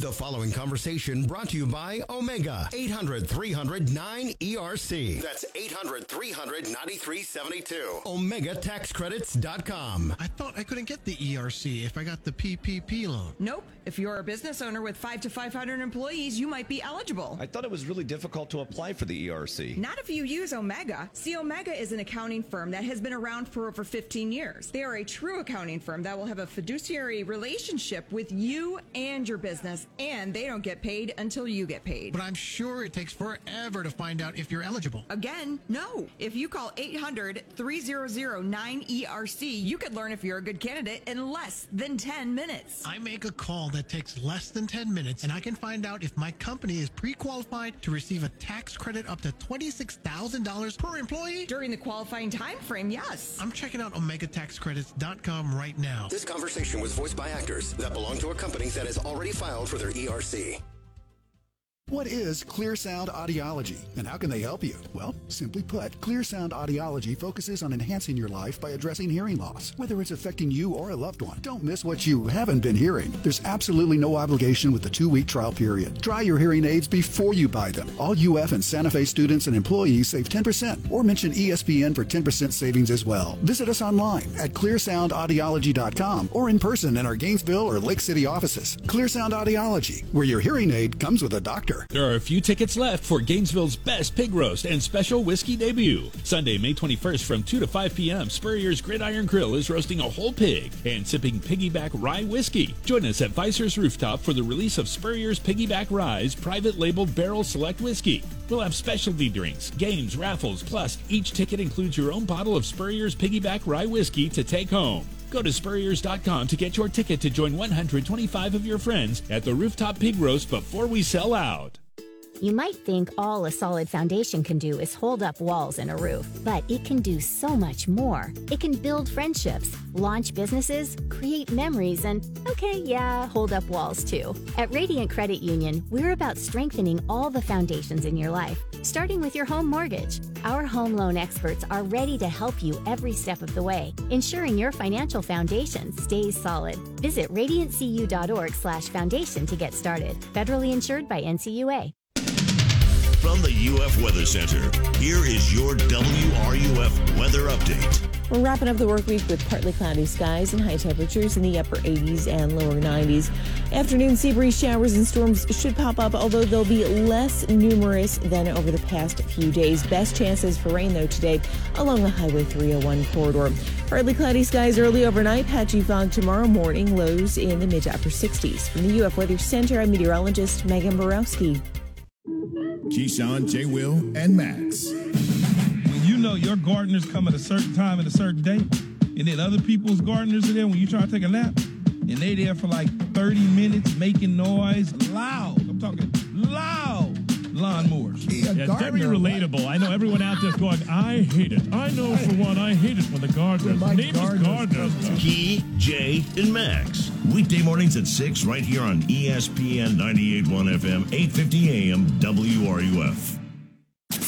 The following conversation brought to you by Omega 800 300 9ERC. That's 800 300 9372. OmegaTaxCredits.com. I thought I couldn't get the ERC if I got the PPP loan. Nope. If you're a business owner with 5 to 500 employees, you might be eligible. I thought it was really difficult to apply for the ERC. Not if you use Omega. See, Omega is an accounting firm that has been around for over 15 years. They are a true accounting firm that will have a fiduciary relationship with you and your business, and they don't get paid until you get paid. But I'm sure it takes forever to find out if you're eligible. Again, no. If you call 800 300 9ERC, you could learn if you're a good candidate in less than 10 minutes. I make a call that takes less than 10 minutes, and I can find out if my company is pre qualified to receive a tax credit up to $26,000 per employee. During the qualifying time frame, yes. I'm checking out OmegaTaxCredits.com right now. This conversation was voiced by actors that belong to a company that has already filed for their ERC. What is Clear Sound Audiology and how can they help you? Well, simply put, Clear Sound Audiology focuses on enhancing your life by addressing hearing loss, whether it's affecting you or a loved one. Don't miss what you haven't been hearing. There's absolutely no obligation with the two week trial period. Try your hearing aids before you buy them. All UF and Santa Fe students and employees save 10% or mention ESPN for 10% savings as well. Visit us online at clearsoundaudiology.com or in person in our Gainesville or Lake City offices. Clear Sound Audiology, where your hearing aid comes with a doctor. There are a few tickets left for Gainesville's best pig roast and special whiskey debut. Sunday, May 21st from 2 to 5 p.m., Spurrier's Gridiron Grill is roasting a whole pig and sipping piggyback rye whiskey. Join us at Visors Rooftop for the release of Spurrier's Piggyback Rye's private labeled barrel select whiskey. We'll have specialty drinks, games, raffles, plus each ticket includes your own bottle of Spurrier's Piggyback Rye whiskey to take home. Go to Spurriers.com to get your ticket to join 125 of your friends at the Rooftop Pig Roast before we sell out. You might think all a solid foundation can do is hold up walls and a roof, but it can do so much more. It can build friendships, launch businesses, create memories, and okay, yeah, hold up walls too. At Radiant Credit Union, we're about strengthening all the foundations in your life, starting with your home mortgage. Our home loan experts are ready to help you every step of the way, ensuring your financial foundation stays solid. Visit radiantcu.org/foundation to get started. Federally insured by NCUA. From the UF Weather Center, here is your WRUF weather update. We're wrapping up the work week with partly cloudy skies and high temperatures in the upper 80s and lower 90s. Afternoon sea breeze showers and storms should pop up, although they'll be less numerous than over the past few days. Best chances for rain, though, today along the Highway 301 corridor. Partly cloudy skies early overnight, patchy fog tomorrow morning, lows in the mid to upper 60s. From the UF Weather Center, I'm meteorologist Megan Borowski. Keyshawn, J. Will, and Max. When you know your gardeners come at a certain time and a certain day, and then other people's gardeners are there when you try to take a nap, and they there for like 30 minutes making noise, loud. I'm talking loud lawnmowers. Yeah, Yeah, very relatable. I know everyone out there's going, I hate it. I know for one, I hate it when the gardeners, my name is gardeners gardeners. Key, Jay, and Max. Weekday mornings at 6 right here on ESPN 98.1 FM, 850 AM, WRUF.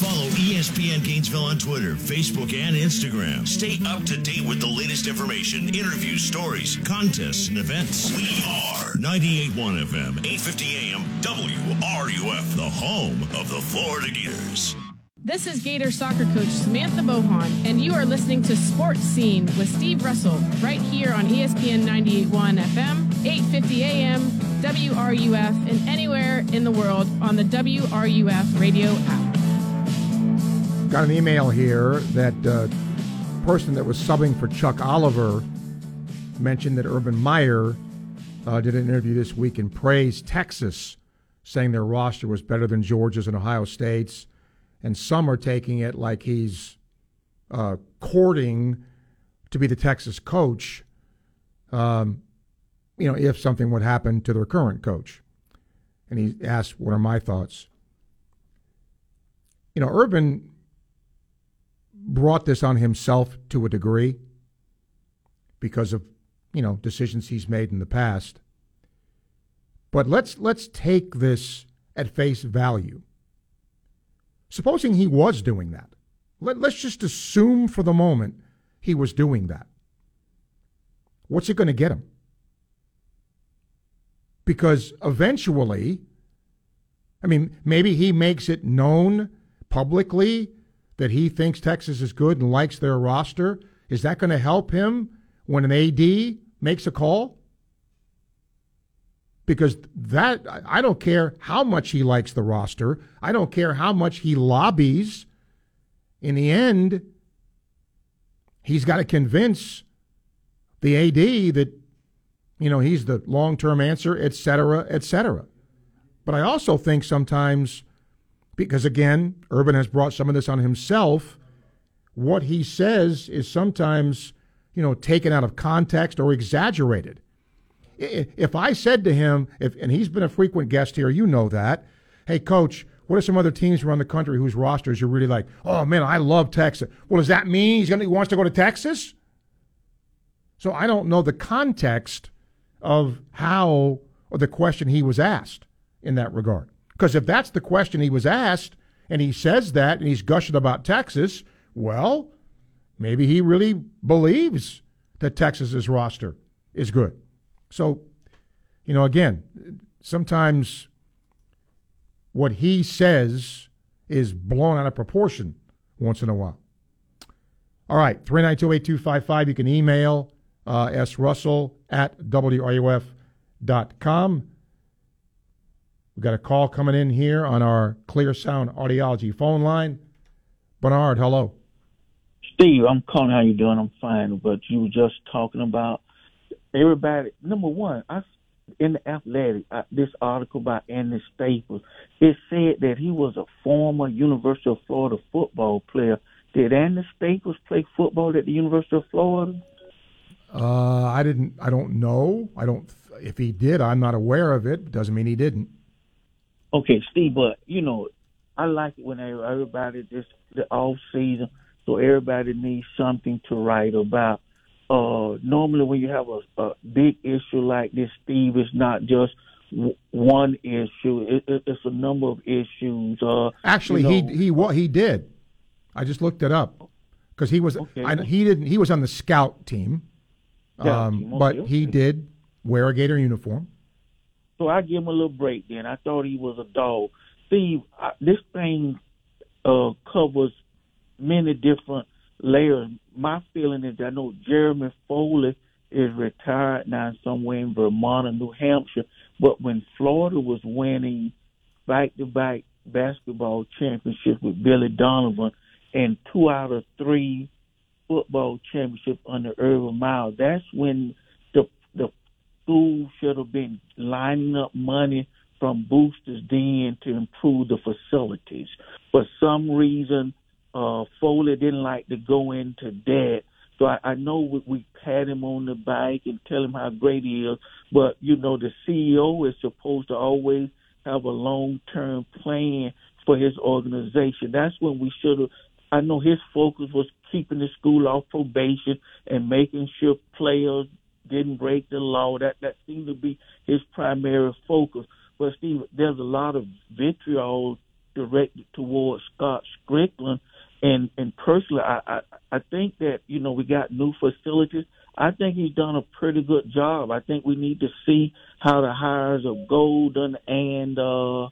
Follow ESPN Gainesville on Twitter, Facebook, and Instagram. Stay up to date with the latest information, interviews, stories, contests, and events. We are 98.1 FM, 850 AM, WRUF, the home of the Florida Gators. This is Gator soccer coach Samantha Bohon, and you are listening to Sports Scene with Steve Russell right here on ESPN 98.1 FM, 8:50 AM, WRUF, and anywhere in the world on the WRUF radio app. Got an email here that uh, person that was subbing for Chuck Oliver mentioned that Urban Meyer uh, did an interview this week and praised Texas, saying their roster was better than Georgia's and Ohio State's, and some are taking it like he's uh, courting to be the Texas coach. Um, you know, if something would happen to their current coach, and he asked, "What are my thoughts?" You know, Urban brought this on himself to a degree because of you know decisions he's made in the past. But let's let's take this at face value. Supposing he was doing that, Let, let's just assume for the moment he was doing that. What's it going to get him? because eventually, I mean, maybe he makes it known publicly that he thinks Texas is good and likes their roster. Is that going to help him when an AD makes a call? Because that, I don't care how much he likes the roster, I don't care how much he lobbies. In the end, he's got to convince the AD that, you know, he's the long term answer, et cetera, et cetera. But I also think sometimes, because again, Urban has brought some of this on himself, what he says is sometimes, you know, taken out of context or exaggerated. If I said to him, if, and he's been a frequent guest here, you know that, hey, coach, what are some other teams around the country whose rosters you're really like, oh man, I love Texas? Well, does that mean he's gonna he wants to go to Texas? So I don't know the context of how or the question he was asked in that regard. Because if that's the question he was asked and he says that and he's gushing about Texas, well, maybe he really believes that Texas's roster is good. So, you know, again, sometimes what he says is blown out of proportion once in a while. All right, 3928255. You can email uh, S. Russell at WRUF.com. We've got a call coming in here on our Clear Sound Audiology phone line. Bernard, hello. Steve, I'm calling. How you doing? I'm fine. But you were just talking about everybody. Number one, I in the athletic, uh, this article by Andy Staples, it said that he was a former University of Florida football player. Did Andy Staples play football at the University of Florida? Uh, I didn't. I don't know. I don't. If he did, I'm not aware of it. Doesn't mean he didn't. Okay, Steve, but you know, I like it when everybody just the off season, so everybody needs something to write about. Uh, normally, when you have a, a big issue like this, Steve, it's not just w- one issue. It, it, it's a number of issues. Uh, Actually, you know, he he what he did. I just looked it up because he was. Okay. I, he didn't. He was on the scout team, um, but he did wear a Gator uniform. So I give him a little break. Then I thought he was a dog. Steve, I, this thing uh, covers many different layers. My feeling is I know Jeremy Foley is retired now somewhere in Vermont or New Hampshire, but when Florida was winning back-to-back basketball championships with Billy Donovan and two out of three football championships under Urban Meyer, that's when should have been lining up money from boosters then to improve the facilities. For some reason, uh, Foley didn't like to go into debt. So I, I know we, we pat him on the back and tell him how great he is, but you know the CEO is supposed to always have a long-term plan for his organization. That's when we should have. I know his focus was keeping the school off probation and making sure players didn't break the law. That that seemed to be his primary focus. But Steve, there's a lot of vitriol directed towards Scott Stricklin, and and personally, I, I I think that you know we got new facilities. I think he's done a pretty good job. I think we need to see how the hires of Golden and uh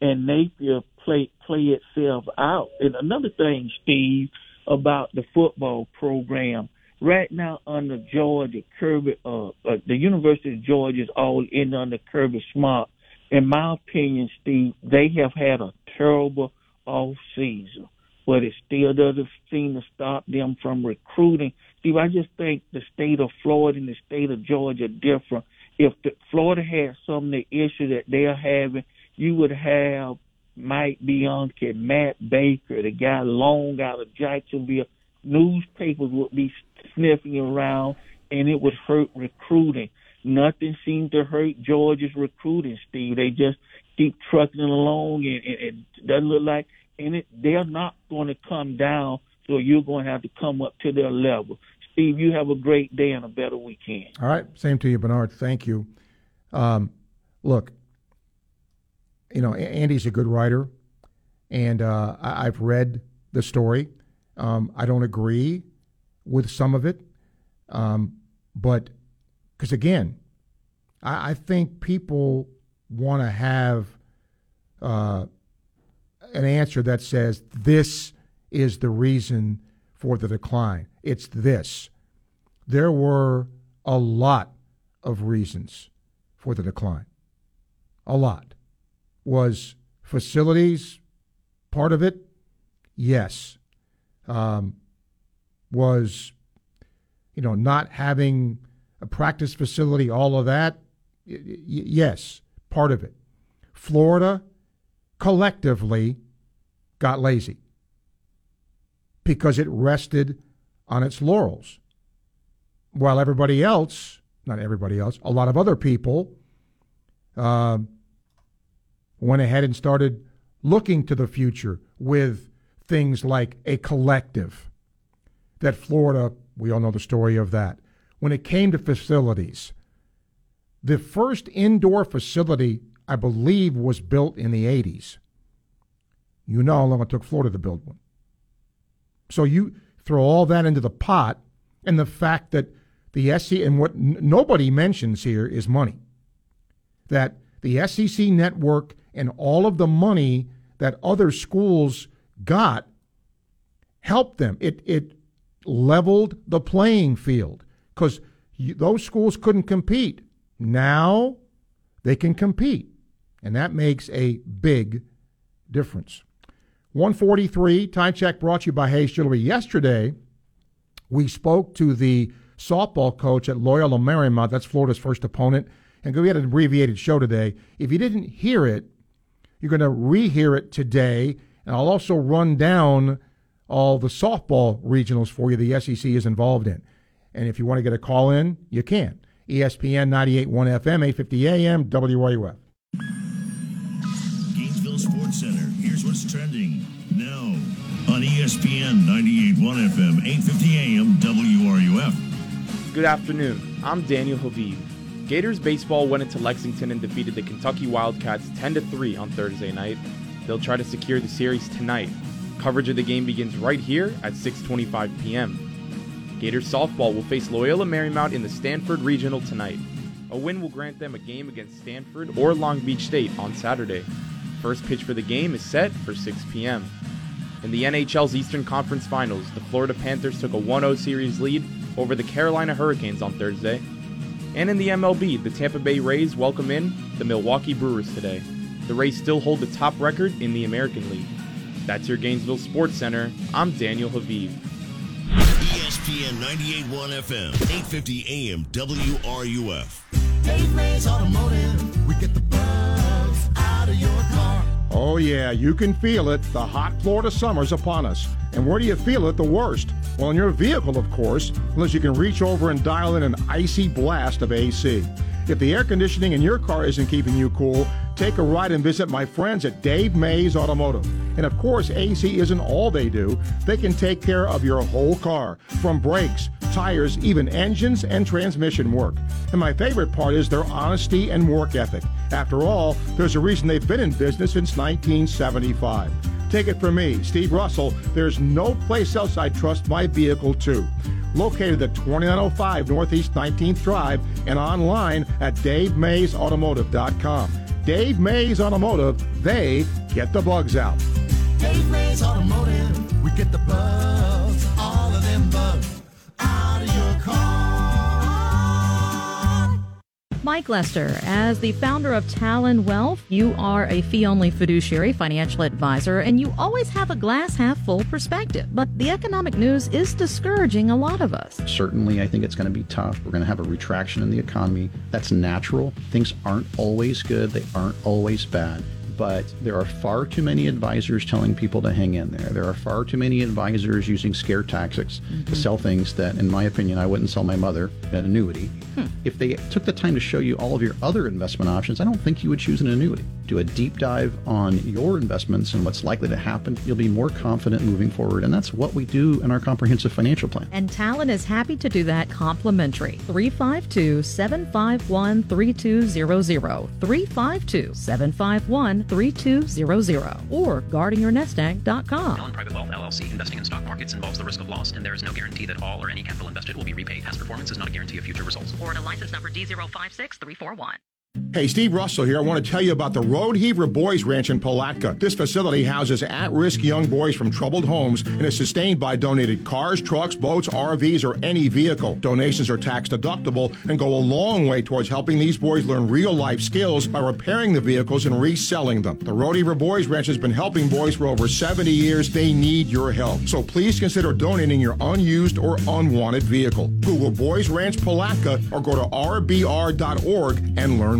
and Napier play play itself out. And another thing, Steve, about the football program right now under Georgia, Kirby, uh, uh, the University of Georgia is all in under Kirby Smart. In my opinion, Steve, they have had a terrible off season, but it still doesn't seem to stop them from recruiting. Steve, I just think the state of Florida and the state of Georgia are different. If the, Florida had some of the issues that they're having, you would have Mike Bianchi, Matt Baker, the guy long out of Jacksonville. Newspapers would be sniffing around, and it would hurt recruiting. Nothing seemed to hurt Georgia's recruiting, Steve. They just keep trucking along, and, and it doesn't look like, and it, they're not going to come down. So you're going to have to come up to their level. Steve, you have a great day and a better weekend. All right, same to you, Bernard. Thank you. Um, look, you know, Andy's a good writer, and uh, I've read the story. Um, I don't agree with some of it, um, but because again, I, I think people want to have uh, an answer that says this is the reason for the decline. It's this. There were a lot of reasons for the decline. A lot. Was facilities part of it? Yes. Um, was, you know, not having a practice facility, all of that? Y- y- yes, part of it. Florida collectively got lazy because it rested on its laurels. While everybody else, not everybody else, a lot of other people uh, went ahead and started looking to the future with things like a collective. That Florida, we all know the story of that. When it came to facilities, the first indoor facility, I believe, was built in the 80s. You know how long it took Florida to build one. So you throw all that into the pot, and the fact that the SEC, and what n- nobody mentions here is money. That the SEC network and all of the money that other schools got helped them. It, it leveled the playing field because those schools couldn't compete. Now they can compete, and that makes a big difference. 143, time check brought to you by Hayes Jewelry. Yesterday, we spoke to the softball coach at Loyola Marymount. That's Florida's first opponent. And we had an abbreviated show today. If you didn't hear it, you're going to rehear it today. And I'll also run down all the softball regionals for you the SEC is involved in. And if you want to get a call in, you can. ESPN 98.1 FM, 850 AM, WRUF. Gainesville Sports Center. Here's what's trending now on ESPN 98.1 FM, 850 AM, WRUF. Good afternoon. I'm Daniel Haviv. Gators baseball went into Lexington and defeated the Kentucky Wildcats 10 3 on Thursday night. They'll try to secure the series tonight. Coverage of the game begins right here at 6:25 p.m. Gators softball will face Loyola Marymount in the Stanford Regional tonight. A win will grant them a game against Stanford or Long Beach State on Saturday. First pitch for the game is set for 6 p.m. In the NHL's Eastern Conference Finals, the Florida Panthers took a 1-0 series lead over the Carolina Hurricanes on Thursday. And in the MLB, the Tampa Bay Rays welcome in the Milwaukee Brewers today. The Rays still hold the top record in the American League. That's your Gainesville Sports Center. I'm Daniel Haviv. ESPN 98.1 FM, 850 AM, WRUF. Dave Mays Automotive. We get the bugs Oh, yeah, you can feel it. The hot Florida summer's upon us. And where do you feel it the worst? Well, in your vehicle, of course, unless you can reach over and dial in an icy blast of AC. If the air conditioning in your car isn't keeping you cool, take a ride and visit my friends at Dave Mays Automotive. And of course, AC isn't all they do. They can take care of your whole car, from brakes, tires, even engines and transmission work. And my favorite part is their honesty and work ethic. After all, there's a reason they've been in business since 1975. Take it from me, Steve Russell, there's no place else I trust my vehicle to. Located at 2905 Northeast 19th Drive and online at DaveMaysAutomotive.com. Dave Mays Automotive, they get the bugs out. Dave Mays Automotive. We get the bugs, all of them bugs, Mike Lester, as the founder of Talon Wealth, you are a fee only fiduciary financial advisor and you always have a glass half full perspective. But the economic news is discouraging a lot of us. Certainly, I think it's going to be tough. We're going to have a retraction in the economy. That's natural. Things aren't always good, they aren't always bad. But there are far too many advisors telling people to hang in there. There are far too many advisors using scare tactics to mm-hmm. sell things that, in my opinion, I wouldn't sell my mother an annuity. Hmm. If they took the time to show you all of your other investment options, I don't think you would choose an annuity. Do a deep dive on your investments and what's likely to happen. You'll be more confident moving forward. And that's what we do in our comprehensive financial plan. And Talon is happy to do that complimentary. 352 751 3200. 352 751 3200 or guardingyournest.com. Talon Private Wealth LLC. Investing in stock markets involves the risk of loss, and there is no guarantee that all or any capital invested will be repaid. Past performance is not a guarantee of future results. Florida license number D056341. Hey, Steve Russell here. I want to tell you about the Rodeheaver Boys Ranch in Palatka. This facility houses at risk young boys from troubled homes and is sustained by donated cars, trucks, boats, RVs, or any vehicle. Donations are tax deductible and go a long way towards helping these boys learn real life skills by repairing the vehicles and reselling them. The Rodeheaver Boys Ranch has been helping boys for over 70 years. They need your help. So please consider donating your unused or unwanted vehicle. Google Boys Ranch Palatka or go to rbr.org and learn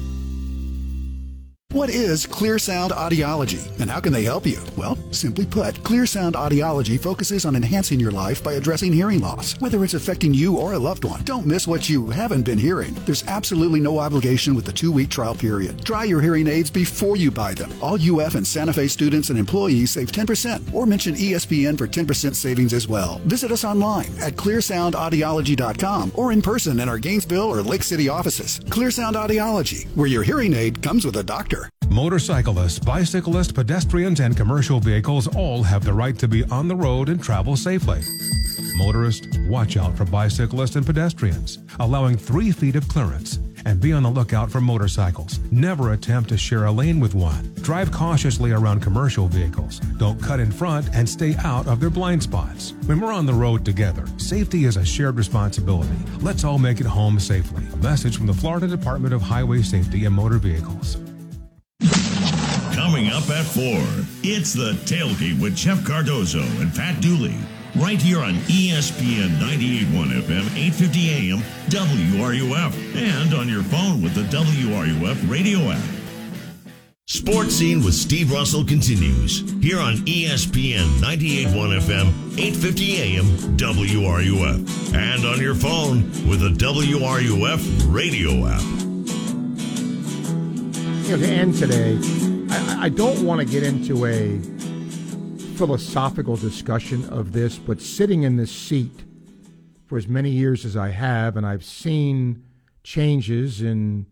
What is Clear Sound Audiology and how can they help you? Well, simply put, Clear Sound Audiology focuses on enhancing your life by addressing hearing loss, whether it's affecting you or a loved one. Don't miss what you haven't been hearing. There's absolutely no obligation with the two week trial period. Try your hearing aids before you buy them. All UF and Santa Fe students and employees save 10% or mention ESPN for 10% savings as well. Visit us online at clearsoundaudiology.com or in person in our Gainesville or Lake City offices. Clear Sound Audiology, where your hearing aid comes with a doctor. Motorcyclists, bicyclists, pedestrians, and commercial vehicles all have the right to be on the road and travel safely. Motorists, watch out for bicyclists and pedestrians, allowing three feet of clearance. And be on the lookout for motorcycles. Never attempt to share a lane with one. Drive cautiously around commercial vehicles. Don't cut in front and stay out of their blind spots. When we're on the road together, safety is a shared responsibility. Let's all make it home safely. Message from the Florida Department of Highway Safety and Motor Vehicles. Coming up at 4, it's the tailgate with Jeff Cardozo and Pat Dooley. Right here on ESPN 98.1 FM, 8:50 AM, WRUF, and on your phone with the WRUF radio app. Sports Scene with Steve Russell continues here on ESPN 98.1 FM, 8:50 AM, WRUF, and on your phone with the WRUF radio app. To end today, I, I don't want to get into a philosophical discussion of this, but sitting in this seat for as many years as I have, and I've seen changes in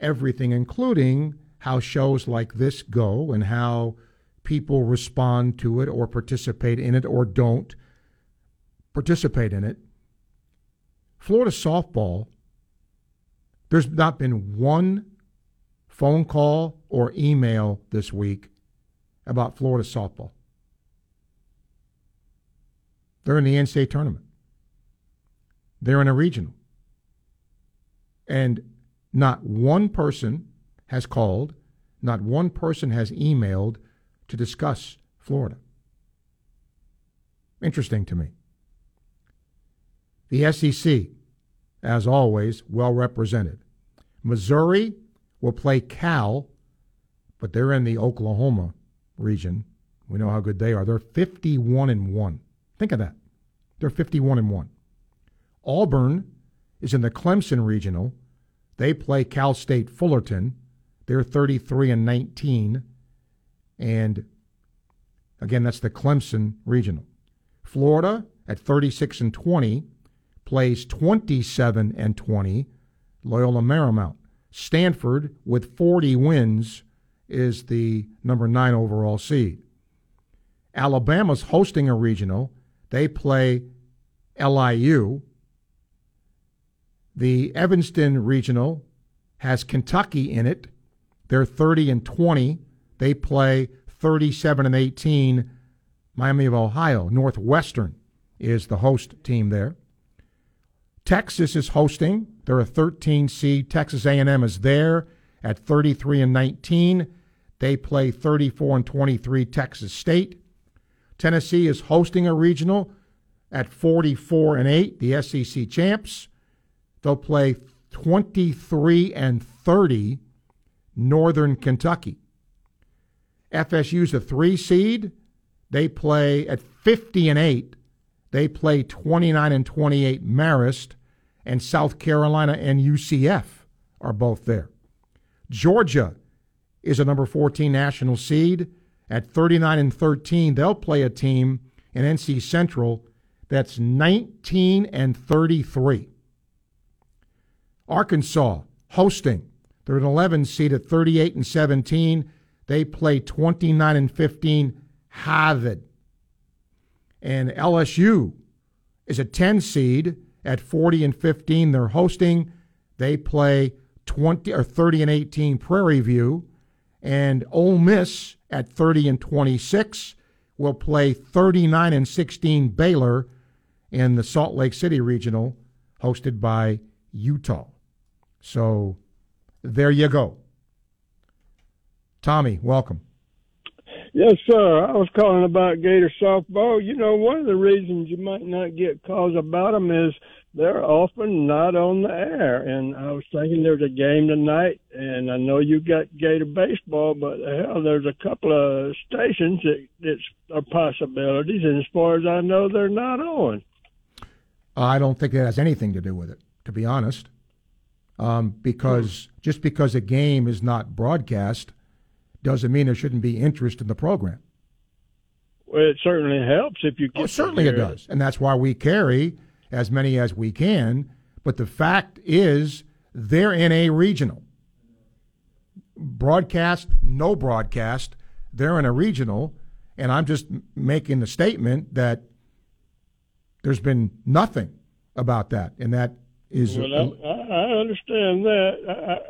everything, including how shows like this go and how people respond to it or participate in it or don't participate in it. Florida softball, there's not been one phone call or email this week about Florida softball. They're in the NCAA tournament. They're in a regional. And not one person has called, not one person has emailed to discuss Florida. Interesting to me. The SEC, as always, well represented. Missouri will play Cal, but they're in the Oklahoma region. We know how good they are. They're 51 and 1. Think of that. They're 51 and 1. Auburn is in the Clemson regional. They play Cal State Fullerton. They're 33 and 19. And again, that's the Clemson regional. Florida at 36 and 20 plays 27 and 20 Loyola Marymount. Stanford with 40 wins is the number 9 overall seed. Alabama's hosting a regional. They play LIU. The Evanston regional has Kentucky in it. They're 30 and 20. They play 37 and 18 Miami of Ohio. Northwestern is the host team there. Texas is hosting. They're a 13 seed. Texas A&M is there at 33 and 19. They play 34 and 23 Texas State. Tennessee is hosting a regional at 44 and 8, the SEC champs. They'll play 23 and 30 Northern Kentucky. FSU's a three seed. They play at 50 and 8. They play 29 and 28 Marist, and South Carolina and UCF are both there. Georgia is a number 14 national seed. At 39 and 13, they'll play a team in NC Central that's 19 and 33. Arkansas hosting. They're an 11 seed at 38 and 17. They play 29 and 15 Harvard. And LSU is a 10 seed at 40 and 15. They're hosting. They play 20 or 30 and 18 Prairie View. And Ole Miss at 30 and 26 will play 39 and 16 Baylor in the Salt Lake City Regional, hosted by Utah. So there you go. Tommy, welcome. Yes, sir. I was calling about Gator softball. You know, one of the reasons you might not get calls about them is they're often not on the air. And I was thinking there's a game tonight, and I know you got Gator baseball, but hell, there's a couple of stations that, that are possibilities. And as far as I know, they're not on. I don't think it has anything to do with it, to be honest. Um, because hmm. just because a game is not broadcast doesn't mean there shouldn't be interest in the program. Well, it certainly helps if you. Can. Oh, certainly it does, and that's why we carry as many as we can. But the fact is, they're in a regional broadcast, no broadcast. They're in a regional, and I'm just making the statement that there's been nothing about that, and that is. Well, I, I understand that.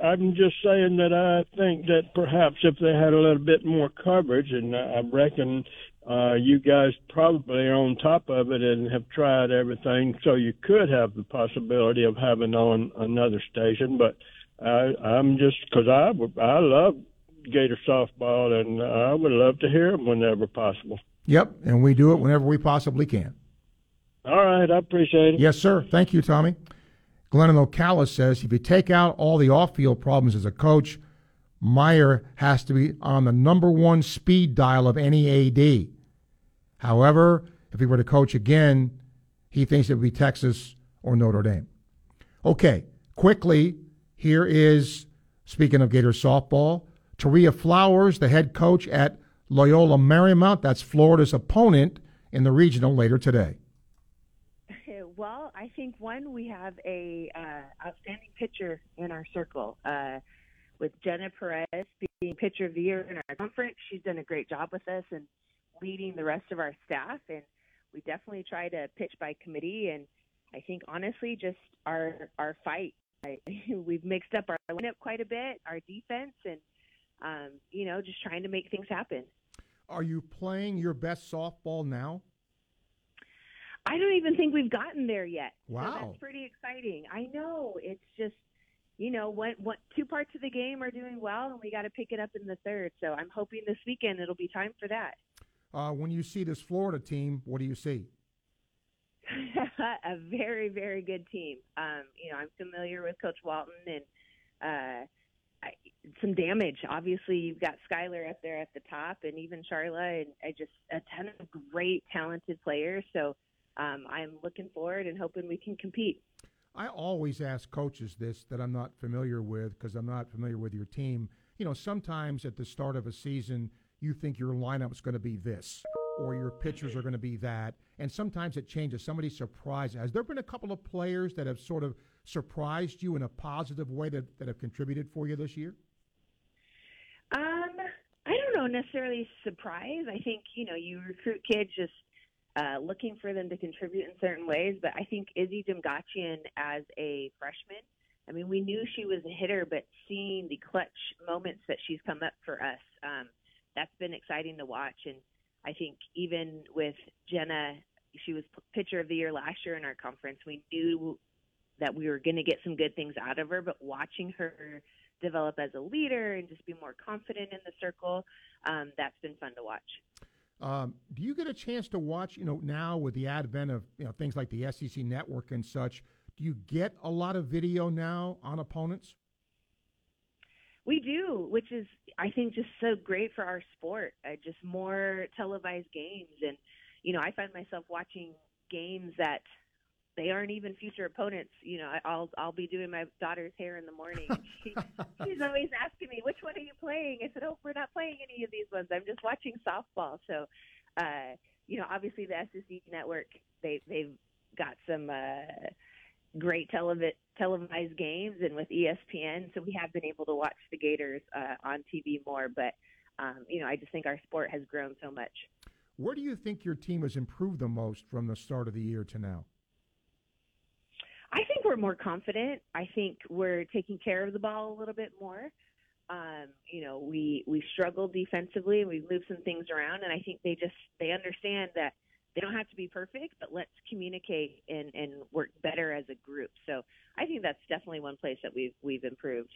I, I'm just saying that I think that perhaps if they had a little bit more coverage, and I reckon uh, you guys probably are on top of it and have tried everything, so you could have the possibility of having on another station. But I, I'm just because I I love Gator softball, and I would love to hear them whenever possible. Yep, and we do it whenever we possibly can. All right, I appreciate it. Yes, sir. Thank you, Tommy. Glennon Ocala says if you take out all the off field problems as a coach, Meyer has to be on the number one speed dial of any AD. However, if he were to coach again, he thinks it would be Texas or Notre Dame. Okay, quickly, here is, speaking of Gator softball, Tairia Flowers, the head coach at Loyola Marymount. That's Florida's opponent in the regional later today. Well, I think one we have a uh, outstanding pitcher in our circle uh, with Jenna Perez being pitcher of the year in our conference. She's done a great job with us and leading the rest of our staff. And we definitely try to pitch by committee. And I think honestly, just our our fight. I, we've mixed up our lineup quite a bit, our defense, and um, you know, just trying to make things happen. Are you playing your best softball now? I don't even think we've gotten there yet. Wow, so that's pretty exciting. I know it's just you know what what two parts of the game are doing well, and we got to pick it up in the third. So I'm hoping this weekend it'll be time for that. Uh, when you see this Florida team, what do you see? a very very good team. Um, you know, I'm familiar with Coach Walton and. Uh, I, some damage. Obviously, you've got Skylar up there at the top, and even Charla, and I just a ton of great, talented players. So um, I'm looking forward and hoping we can compete. I always ask coaches this that I'm not familiar with because I'm not familiar with your team. You know, sometimes at the start of a season, you think your lineup is going to be this or your pitchers are going to be that, and sometimes it changes. Somebody surprises. Has there been a couple of players that have sort of surprised you in a positive way that, that have contributed for you this year? Um, I don't know necessarily surprise. I think you know you recruit kids just uh, looking for them to contribute in certain ways. But I think Izzy Demgachian as a freshman, I mean, we knew she was a hitter, but seeing the clutch moments that she's come up for us, um, that's been exciting to watch. And I think even with Jenna, she was pitcher of the year last year in our conference. We knew that we were going to get some good things out of her, but watching her develop as a leader and just be more confident in the circle, um, that's been fun to watch. Um, do you get a chance to watch, you know, now with the advent of you know things like the SEC network and such? Do you get a lot of video now on opponents? We do, which is I think just so great for our sport. Uh, just more televised games, and you know I find myself watching games that they aren't even future opponents. You know, I'll I'll be doing my daughter's hair in the morning. She, she's always asking me, "Which one are you playing?" I said, "Oh, we're not playing any of these ones. I'm just watching softball." So, uh, you know, obviously the SEC network they they've got some uh, great televi- televised games, and with ESPN, so we have been able to watch the Gators uh, on TV more. But um, you know, I just think our sport has grown so much. Where do you think your team has improved the most from the start of the year to now? I think we're more confident. I think we're taking care of the ball a little bit more. Um, you know, we we struggled defensively and we've moved some things around and I think they just they understand that they don't have to be perfect, but let's communicate and, and work better as a group. So I think that's definitely one place that we've we've improved.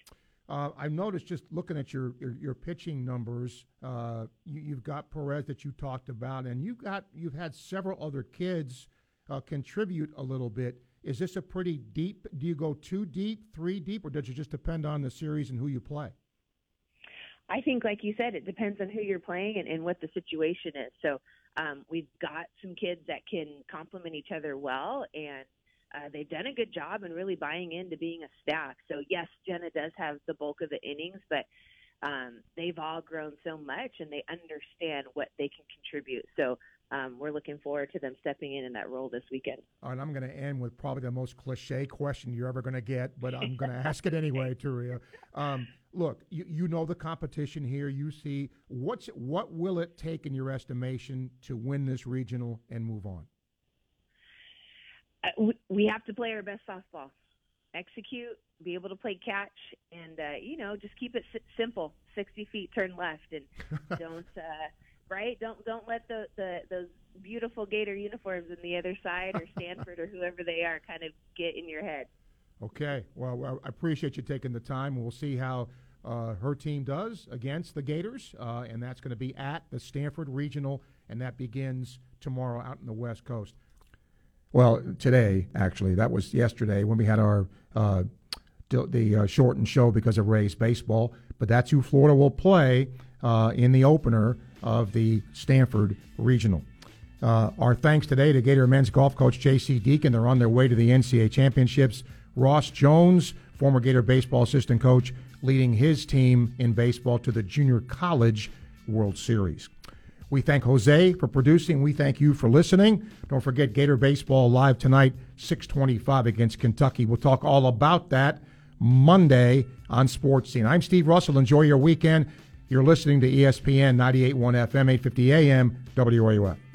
Uh, I've noticed just looking at your your, your pitching numbers, uh, you, have got Perez that you talked about, and you've got you've had several other kids uh, contribute a little bit. Is this a pretty deep? Do you go two deep, three deep, or does it just depend on the series and who you play? I think, like you said, it depends on who you're playing and, and what the situation is. So um, we've got some kids that can complement each other well, and uh, they've done a good job in really buying into being a staff. So yes, Jenna does have the bulk of the innings, but um, they've all grown so much and they understand what they can contribute. So um, we're looking forward to them stepping in in that role this weekend. All right, I'm going to end with probably the most cliche question you're ever going to get, but I'm going to ask it anyway, Tairia. Um, look, you, you know the competition here. You see what's what will it take in your estimation to win this regional and move on? Uh, we, we have to play our best softball, execute, be able to play catch, and uh, you know just keep it s- simple. Sixty feet, turn left, and don't. Uh, right? Don't don't let the, the those beautiful Gator uniforms on the other side or Stanford or whoever they are kind of get in your head. Okay. Well, I appreciate you taking the time. We'll see how uh, her team does against the Gators, uh, and that's going to be at the Stanford Regional, and that begins tomorrow out in the West Coast. Well, today actually, that was yesterday when we had our uh, the uh, shortened show because of Rays baseball. But that's who Florida will play uh, in the opener of the Stanford Regional. Uh, our thanks today to Gator men's golf coach J.C. Deacon. They're on their way to the NCAA championships. Ross Jones, former Gator baseball assistant coach, leading his team in baseball to the Junior College World Series. We thank Jose for producing. We thank you for listening. Don't forget Gator Baseball live tonight, 625 against Kentucky. We'll talk all about that Monday on Sports Scene. I'm Steve Russell. Enjoy your weekend. You're listening to ESPN 98.1 FM, 850 AM, WRUF.